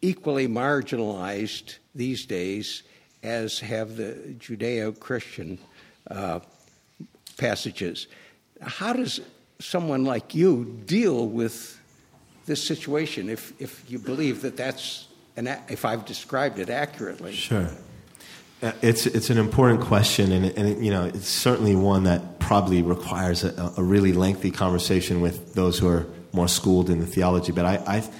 equally marginalized these days as have the Judeo Christian uh, passages. How does someone like you deal with this situation if, if you believe that that's, an, if I've described it accurately? Sure. Uh, it's it's an important question, and, and you know it's certainly one that probably requires a, a, really lengthy conversation with those who are more schooled in the theology. But I I,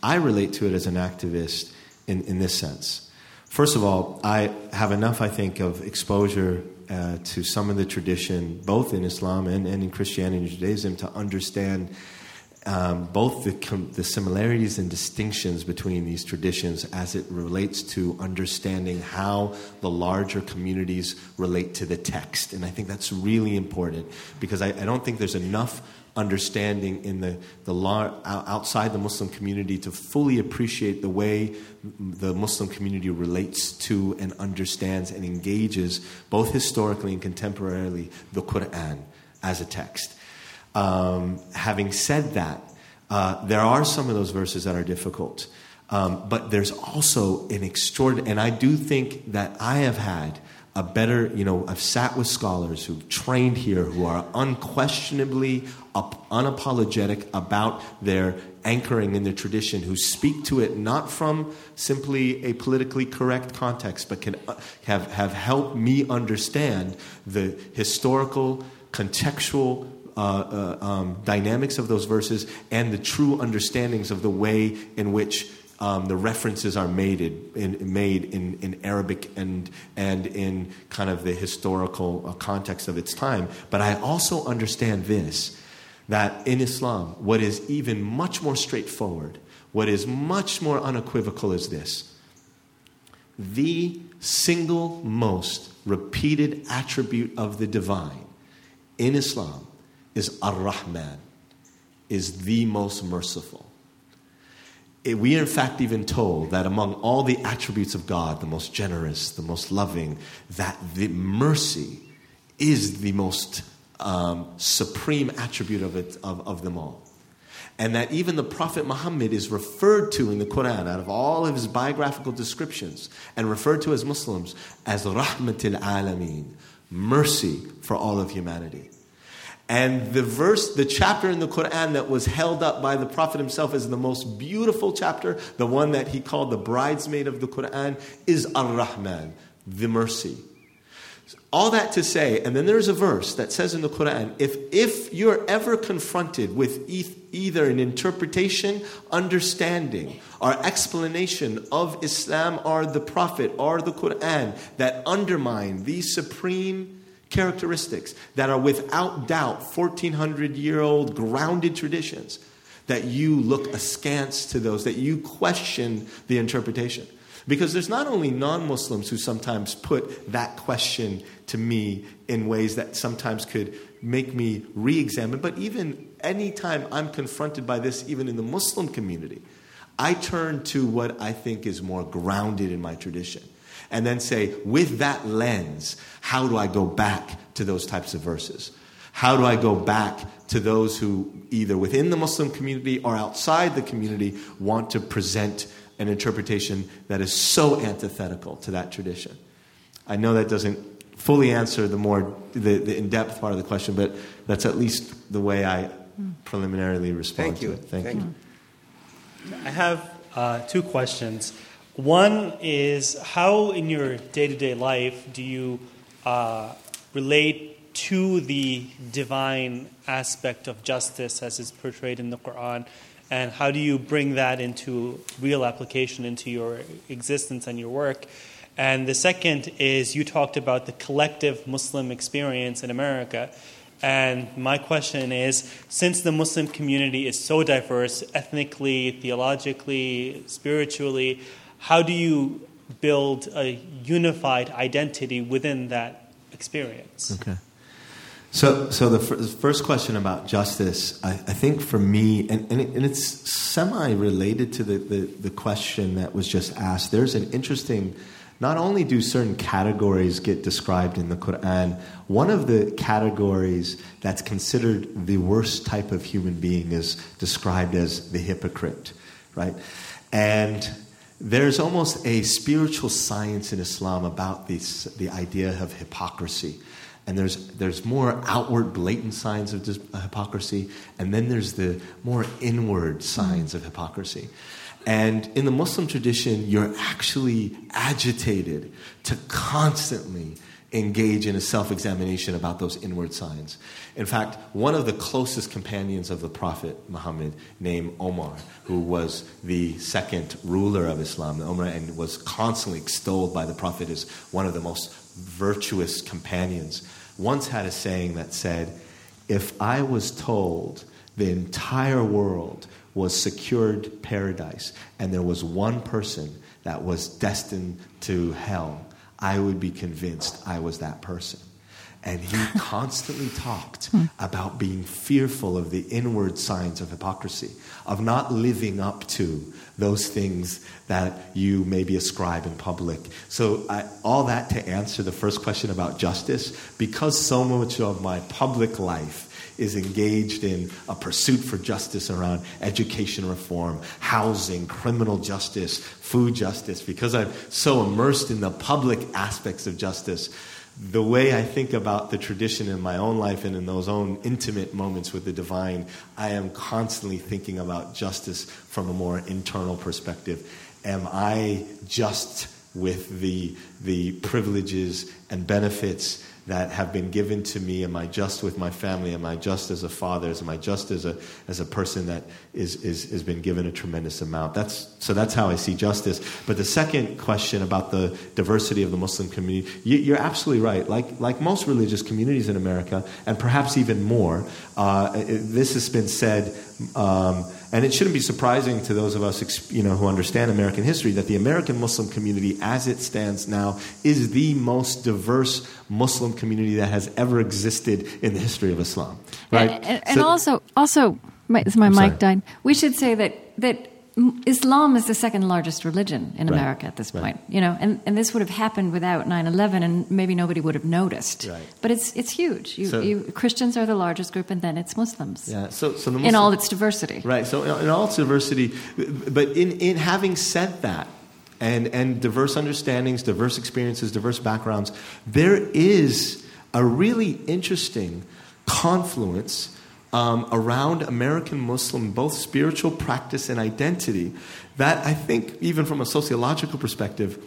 I relate to it as an activist in, in this sense. First of all, I have enough, I think, of exposure uh, to some of the tradition, both in Islam and, and in Christianity and Judaism, to understand um, both the, com- the similarities and distinctions between these traditions as it relates to understanding how the larger communities relate to the text. And I think that's really important because I, I don't think there's enough understanding in the, the lar- outside the Muslim community to fully appreciate the way the Muslim community relates to and understands and engages both historically and contemporarily the Quran as a text. Um, having said that, uh, there are some of those verses that are difficult. Um, but there's also an extraordinary, and I do think that I have had a better, you know, I've sat with scholars who've trained here who are unquestionably up, unapologetic about their anchoring in the tradition, who speak to it not from simply a politically correct context, but can uh, have, have helped me understand the historical, contextual uh, uh, um, dynamics of those verses and the true understandings of the way in which um, the references are made in, made in, in Arabic and, and in kind of the historical uh, context of its time. But I also understand this that in Islam, what is even much more straightforward, what is much more unequivocal is this the single most repeated attribute of the divine in Islam is Ar Rahman, is the most merciful. we are in fact even told that among all the attributes of God, the most generous, the most loving, that the mercy is the most um, supreme attribute of, it, of, of them all. And that even the Prophet Muhammad is referred to in the Quran, out of all of his biographical descriptions, and referred to as Muslims as Rahmatil Alameen, mercy for all of humanity. And the verse, the chapter in the Quran that was held up by the Prophet himself as the most beautiful chapter, the one that he called the bridesmaid of the Quran, is Ar Rahman, the mercy. All that to say, and then there's a verse that says in the Quran if, if you're ever confronted with e- either an interpretation, understanding, or explanation of Islam or the Prophet or the Quran that undermine these supreme characteristics that are without doubt 1400 year old grounded traditions, that you look askance to those, that you question the interpretation. Because there's not only non Muslims who sometimes put that question to me in ways that sometimes could make me re examine, but even anytime I'm confronted by this, even in the Muslim community, I turn to what I think is more grounded in my tradition and then say, with that lens, how do I go back to those types of verses? How do I go back to those who, either within the Muslim community or outside the community, want to present an interpretation that is so antithetical to that tradition? I know that doesn't fully answer the more the, the in-depth part of the question, but that's at least the way I preliminarily respond Thank you. to it. Thank, Thank you. you. I have uh, two questions. One is how, in your day to day life, do you uh, relate to the divine aspect of justice as is portrayed in the Quran? And how do you bring that into real application into your existence and your work? And the second is you talked about the collective Muslim experience in America. And my question is since the Muslim community is so diverse, ethnically, theologically, spiritually, how do you build a unified identity within that experience? Okay. So, so the, f- first question about justice, I, I think for me, and, and, it, and it's semi related to the, the, the question that was just asked, there's an interesting not only do certain categories get described in the Quran, one of the categories that's considered the worst type of human being is described as the hypocrite, right? And there's almost a spiritual science in Islam about this, the idea of hypocrisy. And there's, there's more outward, blatant signs of hypocrisy, and then there's the more inward mm-hmm. signs of hypocrisy. And in the Muslim tradition, you're actually agitated to constantly engage in a self examination about those inward signs. In fact, one of the closest companions of the Prophet Muhammad, named Omar, who was the second ruler of Islam, Omar, and was constantly extolled by the Prophet as one of the most virtuous companions, once had a saying that said, If I was told the entire world was secured paradise and there was one person that was destined to hell, I would be convinced I was that person. And he constantly talked hmm. about being fearful of the inward signs of hypocrisy, of not living up to those things that you maybe ascribe in public. So, I, all that to answer the first question about justice, because so much of my public life is engaged in a pursuit for justice around education reform, housing, criminal justice, food justice, because I'm so immersed in the public aspects of justice, the way I think about the tradition in my own life and in those own intimate moments with the divine, I am constantly thinking about justice from a more internal perspective. Am I just with the, the privileges and benefits that have been given to me? Am I just with my family? Am I just as a father? Am I just as a, as a person that is, is, has been given a tremendous amount? That's, so that's how I see justice. But the second question about the diversity of the Muslim community, you, are absolutely right. Like, like most religious communities in America, and perhaps even more, uh, this has been said. Um, and it shouldn't be surprising to those of us you know, who understand American history that the American Muslim community, as it stands now, is the most diverse Muslim community that has ever existed in the history of Islam. Right? And, and, and also, also, my, my mic died. We should say that that Islam is the second largest religion in Right. America at this Right. point, you know, and, and this would have happened without 9/11, and maybe nobody would have noticed. Right. But it's it's huge. You, So- you, Christians are the largest group, and then it's Muslims Yeah. So, so the in all its diversity. Right. So in in all its diversity, but in, in having said that, and, and diverse understandings, diverse experiences, diverse backgrounds, there is a really interesting confluence um, around American Muslim, both spiritual practice and identity, that I think, even from a sociological perspective,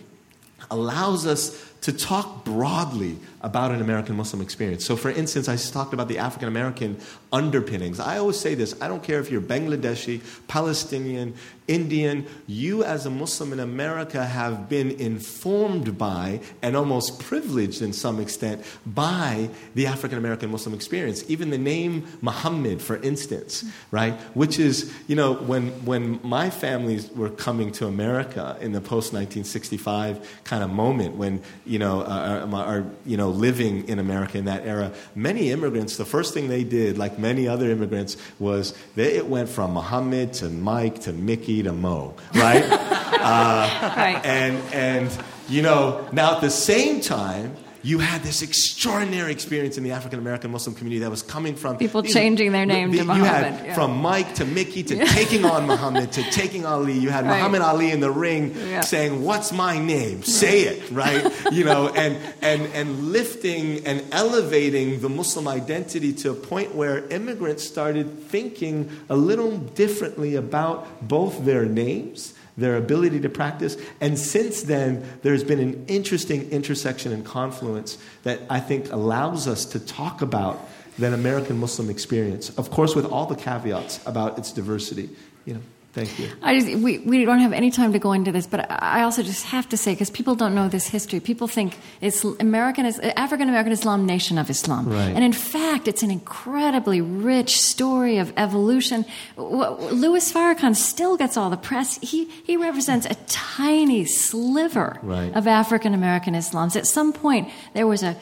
allows us to talk broadly about an American Muslim experience. So, for instance, I talked about the African American underpinnings. I always say this I don't care if you're Bangladeshi, Palestinian, Indian, you as a Muslim in America have been informed by and almost privileged in some extent by the African American Muslim experience. Even the name Muhammad, for instance, right? Which is, you know, when, when my families were coming to America in the post 1965 kind of moment, when, you know, uh, are, are, you know, living in America in that era, many immigrants, the first thing they did, like many other immigrants, was they, it went from Muhammad to Mike to Mickey to Mo, right? Uh, right. and and you know now at the same time you had this extraordinary experience in the African American Muslim community that was coming from People these- changing their name to You Muhammad, had yeah. from Mike to Mickey to taking on Muhammad to taking Ali. You had Right. Muhammad Ali in the ring Yeah. saying, "What's my name? Say it!" Right? you know, and and and lifting and elevating the Muslim identity to a point where immigrants started thinking a little differently about both their names their ability to practice. And since then, there's been an interesting intersection and confluence that I think allows us to talk about that American Muslim experience. Of course, with all the caveats about its diversity. You know, thank you. I just, we, we don't have any time to go into this, but I also just have to say, because people don't know this history, people think it's American, is African American Islam, nation of Islam. Right. And in fact, it's an incredibly rich story of evolution. Louis Farrakhan still gets all the press. He, he represents a tiny sliver Right. of African American Islams. At some point, there was a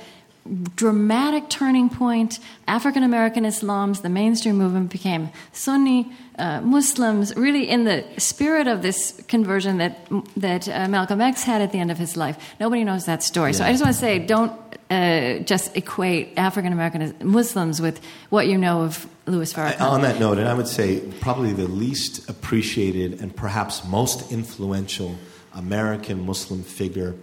dramatic turning point. African American Islam's, the mainstream movement became Sunni uh, Muslims, really in the spirit of this conversion that that uh, Malcolm X had at the end of his life. Nobody knows that story. So I just want to say, don't uh, just equate African American Muslims with what you know of Louis Farrakhan. On that note, and I would say probably the least appreciated and perhaps most influential American Muslim figure,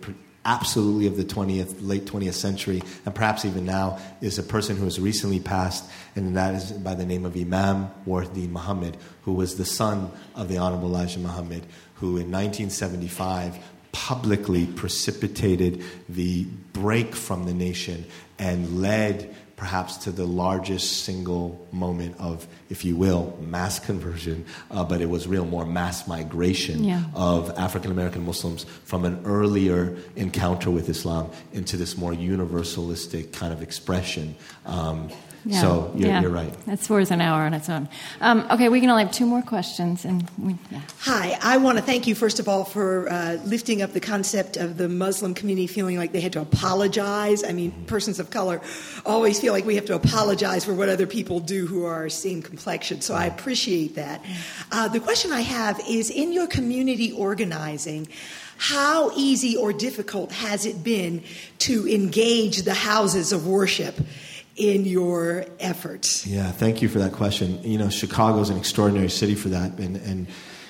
absolutely of the 20th, late 20th century, and perhaps even now, is a person who has recently passed, and that is by the name of Imam Warith Deen Muhammad, who was the son of the Honorable Elijah Muhammad, who in 1975 publicly precipitated the break from the nation and led perhaps to the largest single moment of, if you will, mass conversion, uh, but it was real more mass migration Yeah. of African American Muslims from an earlier encounter with Islam into this more universalistic kind of expression. Um, Yeah, So you're, yeah. you're right. That's worth an hour on its own. Um, okay, we can only have two more questions, and we, yeah. Hi, I want to thank you, first of all, for uh, lifting up the concept of the Muslim community feeling like they had to apologize. I mean, persons of color always feel like we have to apologize for what other people do who are same complexion, so I appreciate that. Uh, the question I have is in your community organizing, how easy or difficult has it been to engage the houses of worship in your efforts? Yeah, thank you for that question. You know, Chicago is an extraordinary city for that, and, and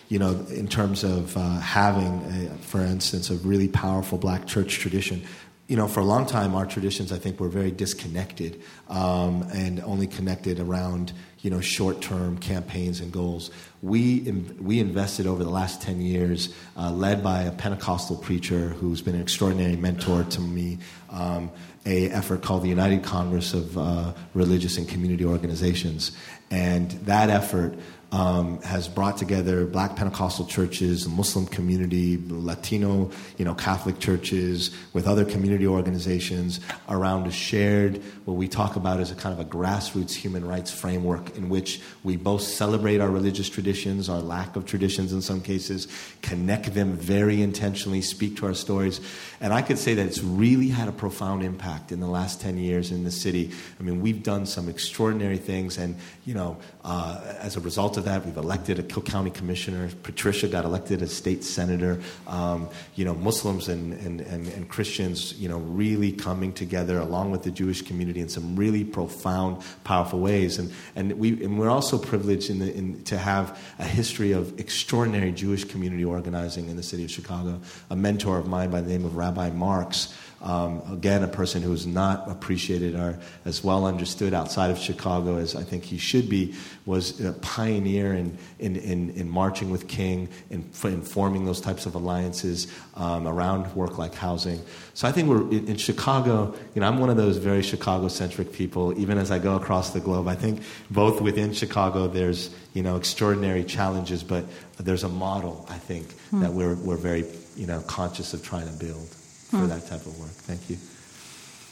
you know, in terms of uh, having, a, for instance, a really powerful black church tradition. You know, for a long time, our traditions, I think, were very disconnected um, and only connected around, you know, short-term campaigns and goals. We, we invested over the last 10 years, uh, led by a Pentecostal preacher who's been an extraordinary mentor to me, um, a effort called the United Congress of uh, Religious and Community Organizations. And that effort um, has brought together black Pentecostal churches, Muslim community, Latino, you know, Catholic churches, with other community organizations around a shared, what we talk about as a kind of a grassroots human rights framework in which we both celebrate our religious traditions, our lack of traditions in some cases, connect them very intentionally, speak to our stories. And I could say that it's really had a profound impact in the last 10 years in the city. I mean, we've done some extraordinary things, and, you know, uh, as a result of that. We've elected a county commissioner. Patricia got elected as state senator. Um, you know, Muslims and, and, and, and, Christians, you know, really coming together along with the Jewish community in some really profound, powerful ways. And, and, we, and we're also privileged in the, in, to have a history of extraordinary Jewish community organizing in the city of Chicago. A mentor of mine by the name of Rabbi Marx um, again, a person who is not appreciated or as well understood outside of Chicago as I think he should be, was a pioneer in, in, in, in marching with King, in, in, forming those types of alliances um, around work like housing. So I think we're in, in Chicago, you know, I'm one of those very Chicago centric people, even as I go across the globe. I think both within Chicago, there's, you know, extraordinary challenges, but there's a model, I think, hmm. that we're, we're very, you know, conscious of trying to build for hmm. that type of work. Thank you.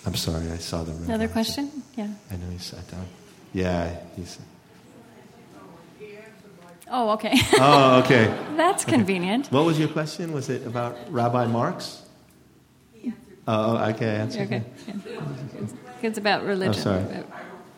I'm sorry, I saw the red Another question? Yeah. I know he sat down. Yeah, he's. Oh, okay. oh, okay. That's convenient. What was your question? Was it about Rabbi Marx? Oh, okay. Answer. Okay. Yeah. It's about religion. Oh, sorry.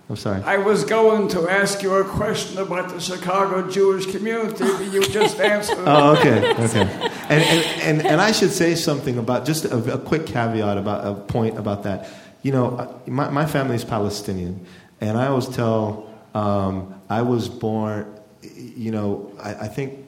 I'm sorry. I was going to ask you a question about the Chicago Jewish community, but you just answered. oh, okay, okay. And, and, and, and, I should say something about just a, a, quick caveat about a point about that. You know, uh, my, my family is Palestinian, and I always tell um, I was born. You know, I, I think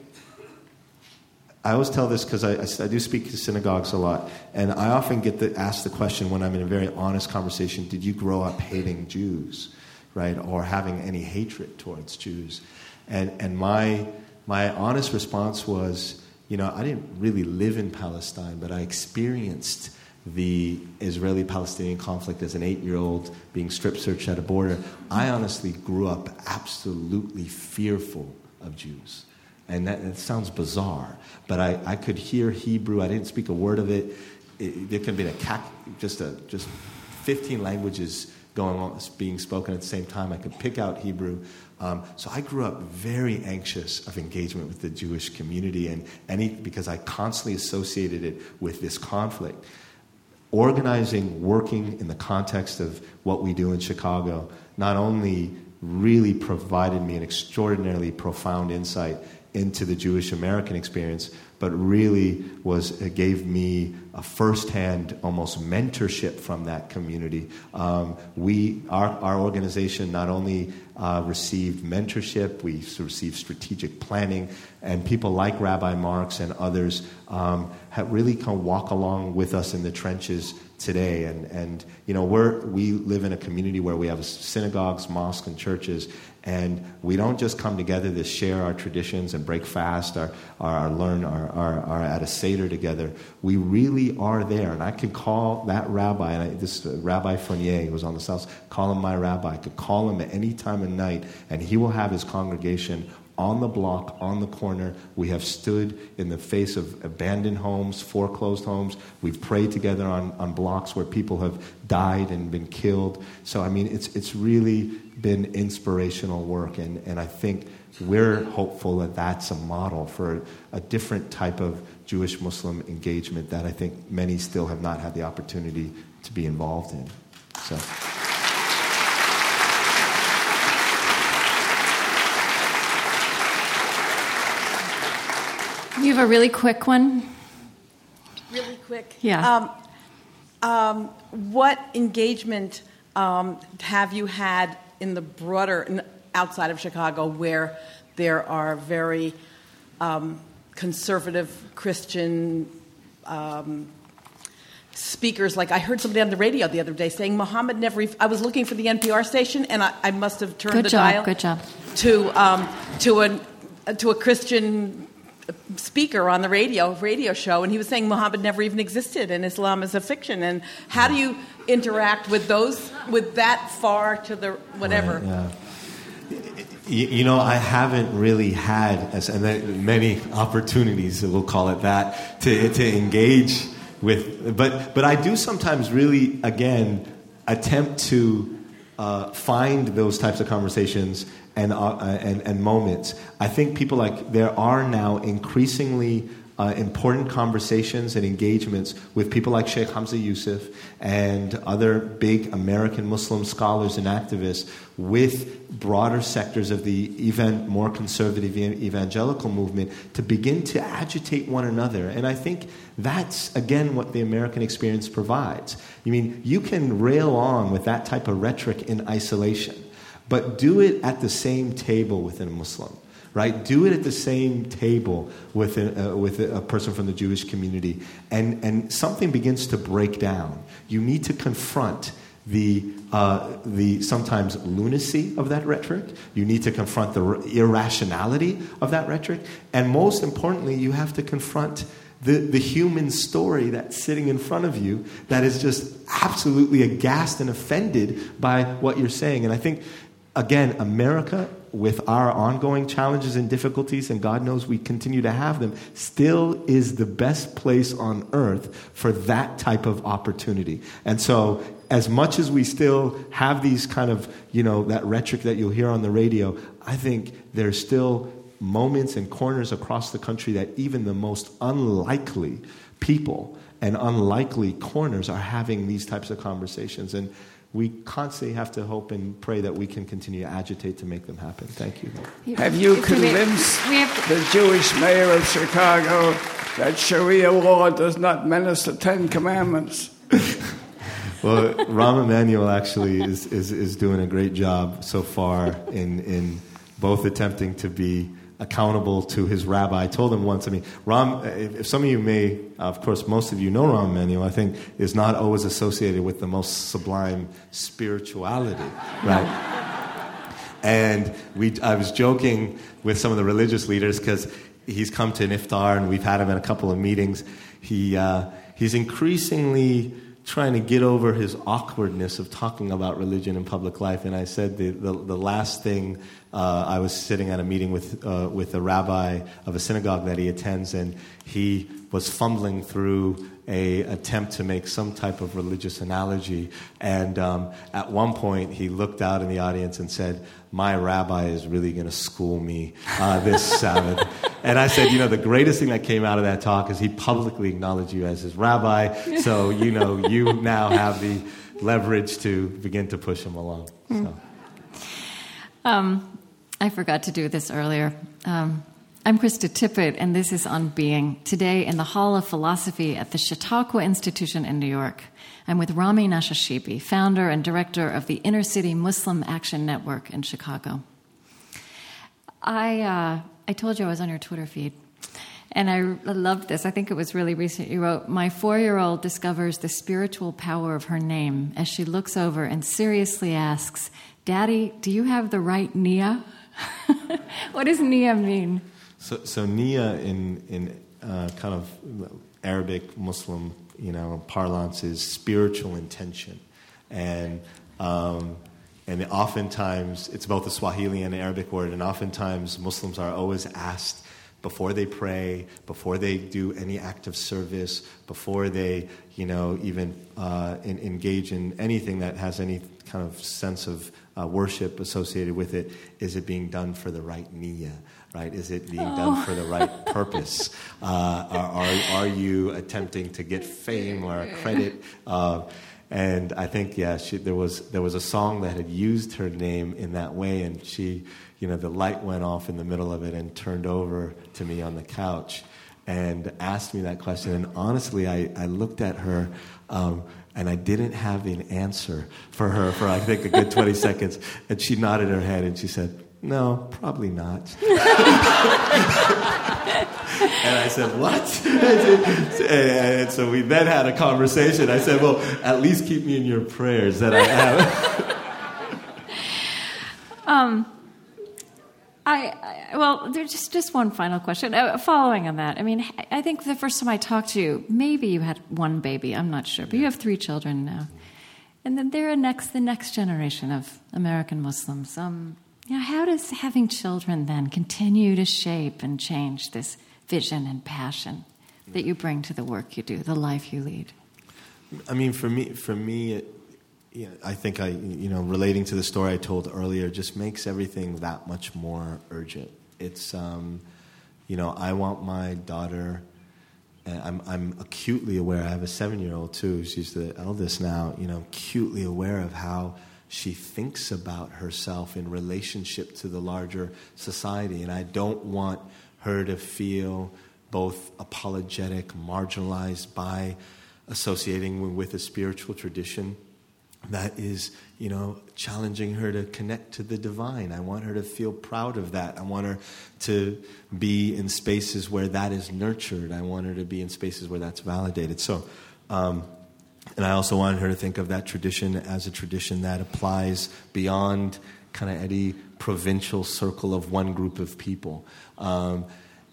I always tell this because I, I, I, do speak to synagogues a lot, and I often get the, asked the question when I'm in a very honest conversation: Did you grow up hating Jews? Right, or having any hatred towards Jews. And, and my, my honest response was, you know, I didn't really live in Palestine, but I experienced the Israeli Palestinian conflict as an eight year old being strip searched at a border. I honestly grew up absolutely fearful of Jews. And that, that sounds bizarre, but I, I could hear Hebrew. I didn't speak a word of it. it there could have been a just a just 15 languages going on, being spoken at the same time. I could pick out Hebrew. Um, so I grew up very anxious of engagement with the Jewish community, and any because I constantly associated it with this conflict. Organizing, working in the context of what we do in Chicago, not only really provided me an extraordinarily profound insight into the Jewish American experience, but really was it gave me a firsthand almost mentorship from that community. Um, we our, our organization not only uh, received mentorship, we received strategic planning, and people like Rabbi Marx and others um, have really come walk along with us in the trenches today. And, and you know, we're, we live in a community where we have synagogues, mosques, and churches, and we don't just come together to share our traditions and break fast or, or, learn or, or, or, at a Seder together. We really are there. And I could call that rabbi, and I, this uh, Rabbi Funnye, who was on the south, call him my rabbi. I could call him at any time of night, and he will have his congregation on the block, on the corner. We have stood in the face of abandoned homes, foreclosed homes. We've prayed together on, on blocks where people have died and been killed. So, I mean, it's, it's really been inspirational work. And, and I think we're hopeful that that's a model for a different type of Jewish Muslim engagement that I think many still have not had the opportunity to be involved in. So. You have a really quick one? Really quick? Yeah. Um, um, what engagement um, have you had in the broader, outside of Chicago, where there are very um, conservative Christian um, speakers like I heard somebody on the radio the other day saying Muhammad never. I was looking for the NPR station and I, I must have turned good the job, dial. Good job. To um, to a to a Christian speaker on the radio radio show, and he was saying Muhammad never even existed, and Islam is a fiction. And how do you interact with those with that far to the whatever? Right, yeah. You, you, know, I haven't really had as and many opportunities, we'll call it that, to to engage with. But but I do sometimes really again attempt to uh, find those types of conversations and, uh, and, and moments. I think people like, there are now increasingly uh, important conversations and engagements with people like Sheikh Hamza Yusuf and other big American Muslim scholars and activists with broader sectors of the even more conservative evangelical movement to begin to agitate one another. And I think that's, again, what the American experience provides. I mean, you can rail on with that type of rhetoric in isolation, but do it at the same table within a Muslim right? Do it at the same table with a, uh, with a, person from the Jewish community, and, and something begins to break down. You need to confront the, uh, the sometimes lunacy of that rhetoric. You need to confront the irrationality of that rhetoric. And most importantly, you have to confront the, the human story that's sitting in front of you that is just absolutely aghast and offended by what you're saying. And I think, again, America with our ongoing challenges and difficulties, and God knows we continue to have them, still is the best place on earth for that type of opportunity. And so, as much as we still have these kind of, you know, that rhetoric that you'll hear on the radio, I think there's still moments and corners across the country that even the most unlikely people and unlikely corners are having these types of conversations. And we constantly have to hope and pray that we can continue to agitate to make them happen. Thank you. Have you convinced the Jewish mayor of Chicago that Sharia law does not menace the Ten Commandments? well, Rahm Emanuel actually is, is, is doing a great job so far in, in both attempting to be accountable to his rabbi. I told him once, I mean, Rahm, if some of you may, of course, most of you know Rahm Emanuel, I think is not always associated with the most sublime spirituality, right? and we, I was joking with some of the religious leaders because he's come to an iftar and we've had him in a couple of meetings. He, uh, he's increasingly trying to get over his awkwardness of talking about religion in public life. And I said the, the, the last thing uh, I was sitting at a meeting with, uh, with a rabbi of a synagogue that he attends, and he was fumbling through a attempt to make some type of religious analogy. And um, at one point, he looked out in the audience and said, "My rabbi is really going to school me uh, this Sabbath." And I said, "You know, the greatest thing that came out of that talk is he publicly acknowledged you as his rabbi. So you know, you now have the leverage to begin to push him along." So. Um, I forgot to do this earlier. Um, I'm Krista Tippett, and this is On Being. Today in the Hall of Philosophy at the Chautauqua Institution in New York. I'm with Rami Nashashibi, founder and director of the Inner City Muslim Action Network in Chicago. I, uh, I told you I was on your Twitter feed, and I loved this. I think it was really recent. You wrote, My four year old discovers the spiritual power of her name as she looks over and seriously asks, Daddy, do you have the right Nia? what does Nia mean? So, so Nia in, in uh, kind of Arabic Muslim you know, parlance is spiritual intention. And, um, and oftentimes, it's both a Swahili and an Arabic word, and oftentimes Muslims are always asked before they pray, before they do any act of service, before they, you know, even uh, in, engage in anything that has any kind of sense of uh, worship associated with it, is it being done for the right niyyah? Right? Is it being oh. done for the right purpose? Uh, are, are, are, you attempting to get fame or credit? Uh, and I think, yeah, she, there, was, there was a song that had used her name in that way, and she, you know, the light went off in the middle of it and turned over to me on the couch and asked me that question. And honestly, I, I looked at her. Um, and I didn't have an answer for her for I think a good 20 seconds. And she nodded her head and she said, No, probably not. and I said, What? and so we then had a conversation. I said, Well, at least keep me in your prayers that I have. um, I, I, well, there's just, just one final question. Uh, following on that, I mean, I think the first time I talked to you, maybe you had one baby. I'm not sure, but you have three children now, and then they're next the next generation of American Muslims. Um, know, how does having children then continue to shape and change this vision and passion that you bring to the work you do, the life you lead? I mean, for me, for me, it, you know, I think I, you know, relating to the story I told earlier, just makes everything that much more urgent. It's, um, you know, I want my daughter I'm, I'm acutely aware. I have a seven year old too. She's the eldest now. You know, acutely aware of how she thinks about herself in relationship to the larger society. And I don't want her to feel both apologetic, marginalized by associating with a spiritual tradition that is, you know, challenging her to connect to the divine. I want her to feel proud of that. I want her to be in spaces where that is nurtured. I want her to be in spaces where that's validated. So, um, and I also wanted her to think of that tradition as a tradition that applies beyond kind of any provincial circle of one group of people. Um,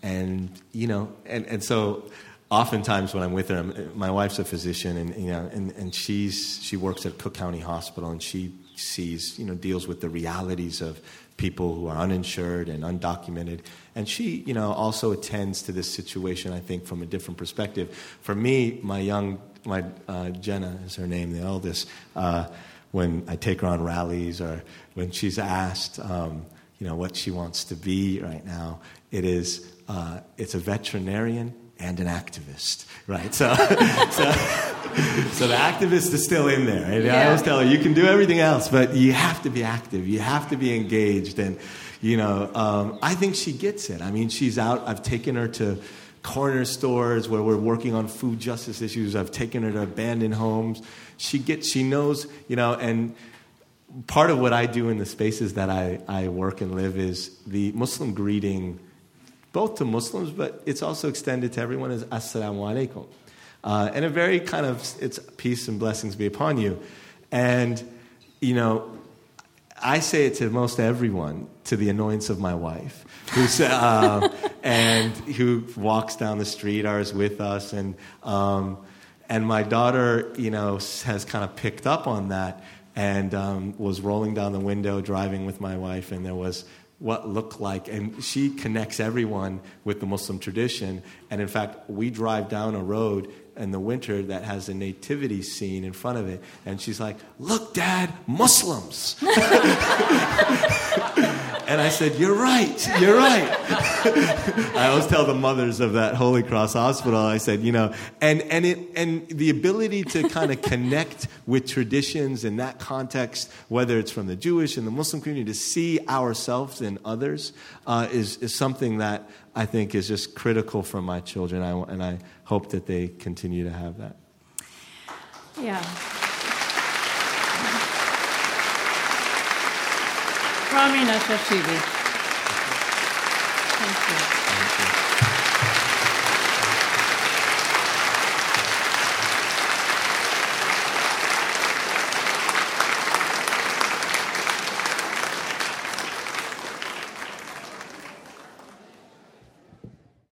and, you know, and, and so oftentimes when I'm with her, I'm, my wife's a physician, and you know, and, and she's she works at Cook County Hospital, and she sees you know deals with the realities of people who are uninsured and undocumented, and she you know also attends to this situation. I think from a different perspective. For me, my young my uh, Jenna is her name, the eldest. Uh, when I take her on rallies or when she's asked, um, you know, what she wants to be right now, it is uh, it's a veterinarian and an activist, right? So, so, so, the activist is still in there. Right? Yeah. I always tell her, you can do everything else, but you have to be active. You have to be engaged. And, you know, um, I think she gets it. I mean, she's out. I've taken her to corner stores where we're working on food justice issues. I've taken her to abandoned homes. She gets, she knows, you know, and part of what I do in the spaces that I, I work and live is the Muslim greeting both to Muslims, but it's also extended to everyone as Assalamu alaikum. Uh, and a very kind of, it's peace and blessings be upon you. And, you know, I say it to most everyone, to the annoyance of my wife, who's, uh, and who walks down the street or is with us. And, um, and my daughter, you know, has kind of picked up on that and um, was rolling down the window driving with my wife, and there was what looked like. And she connects everyone with the Muslim tradition. And in fact, we drive down a road in the winter that has a nativity scene in front of it. And she's like, Look, Dad, Muslims. And I said, You're right, you're right. I always tell the mothers of that Holy Cross Hospital, I said, you know, and, and, it, and the ability to kind of connect with traditions in that context, whether it's from the Jewish and the Muslim community, to see ourselves in others uh, is, is something that I think is just critical for my children. I, and I hope that they continue to have that. Yeah. Rami Nashashibi. Thank you.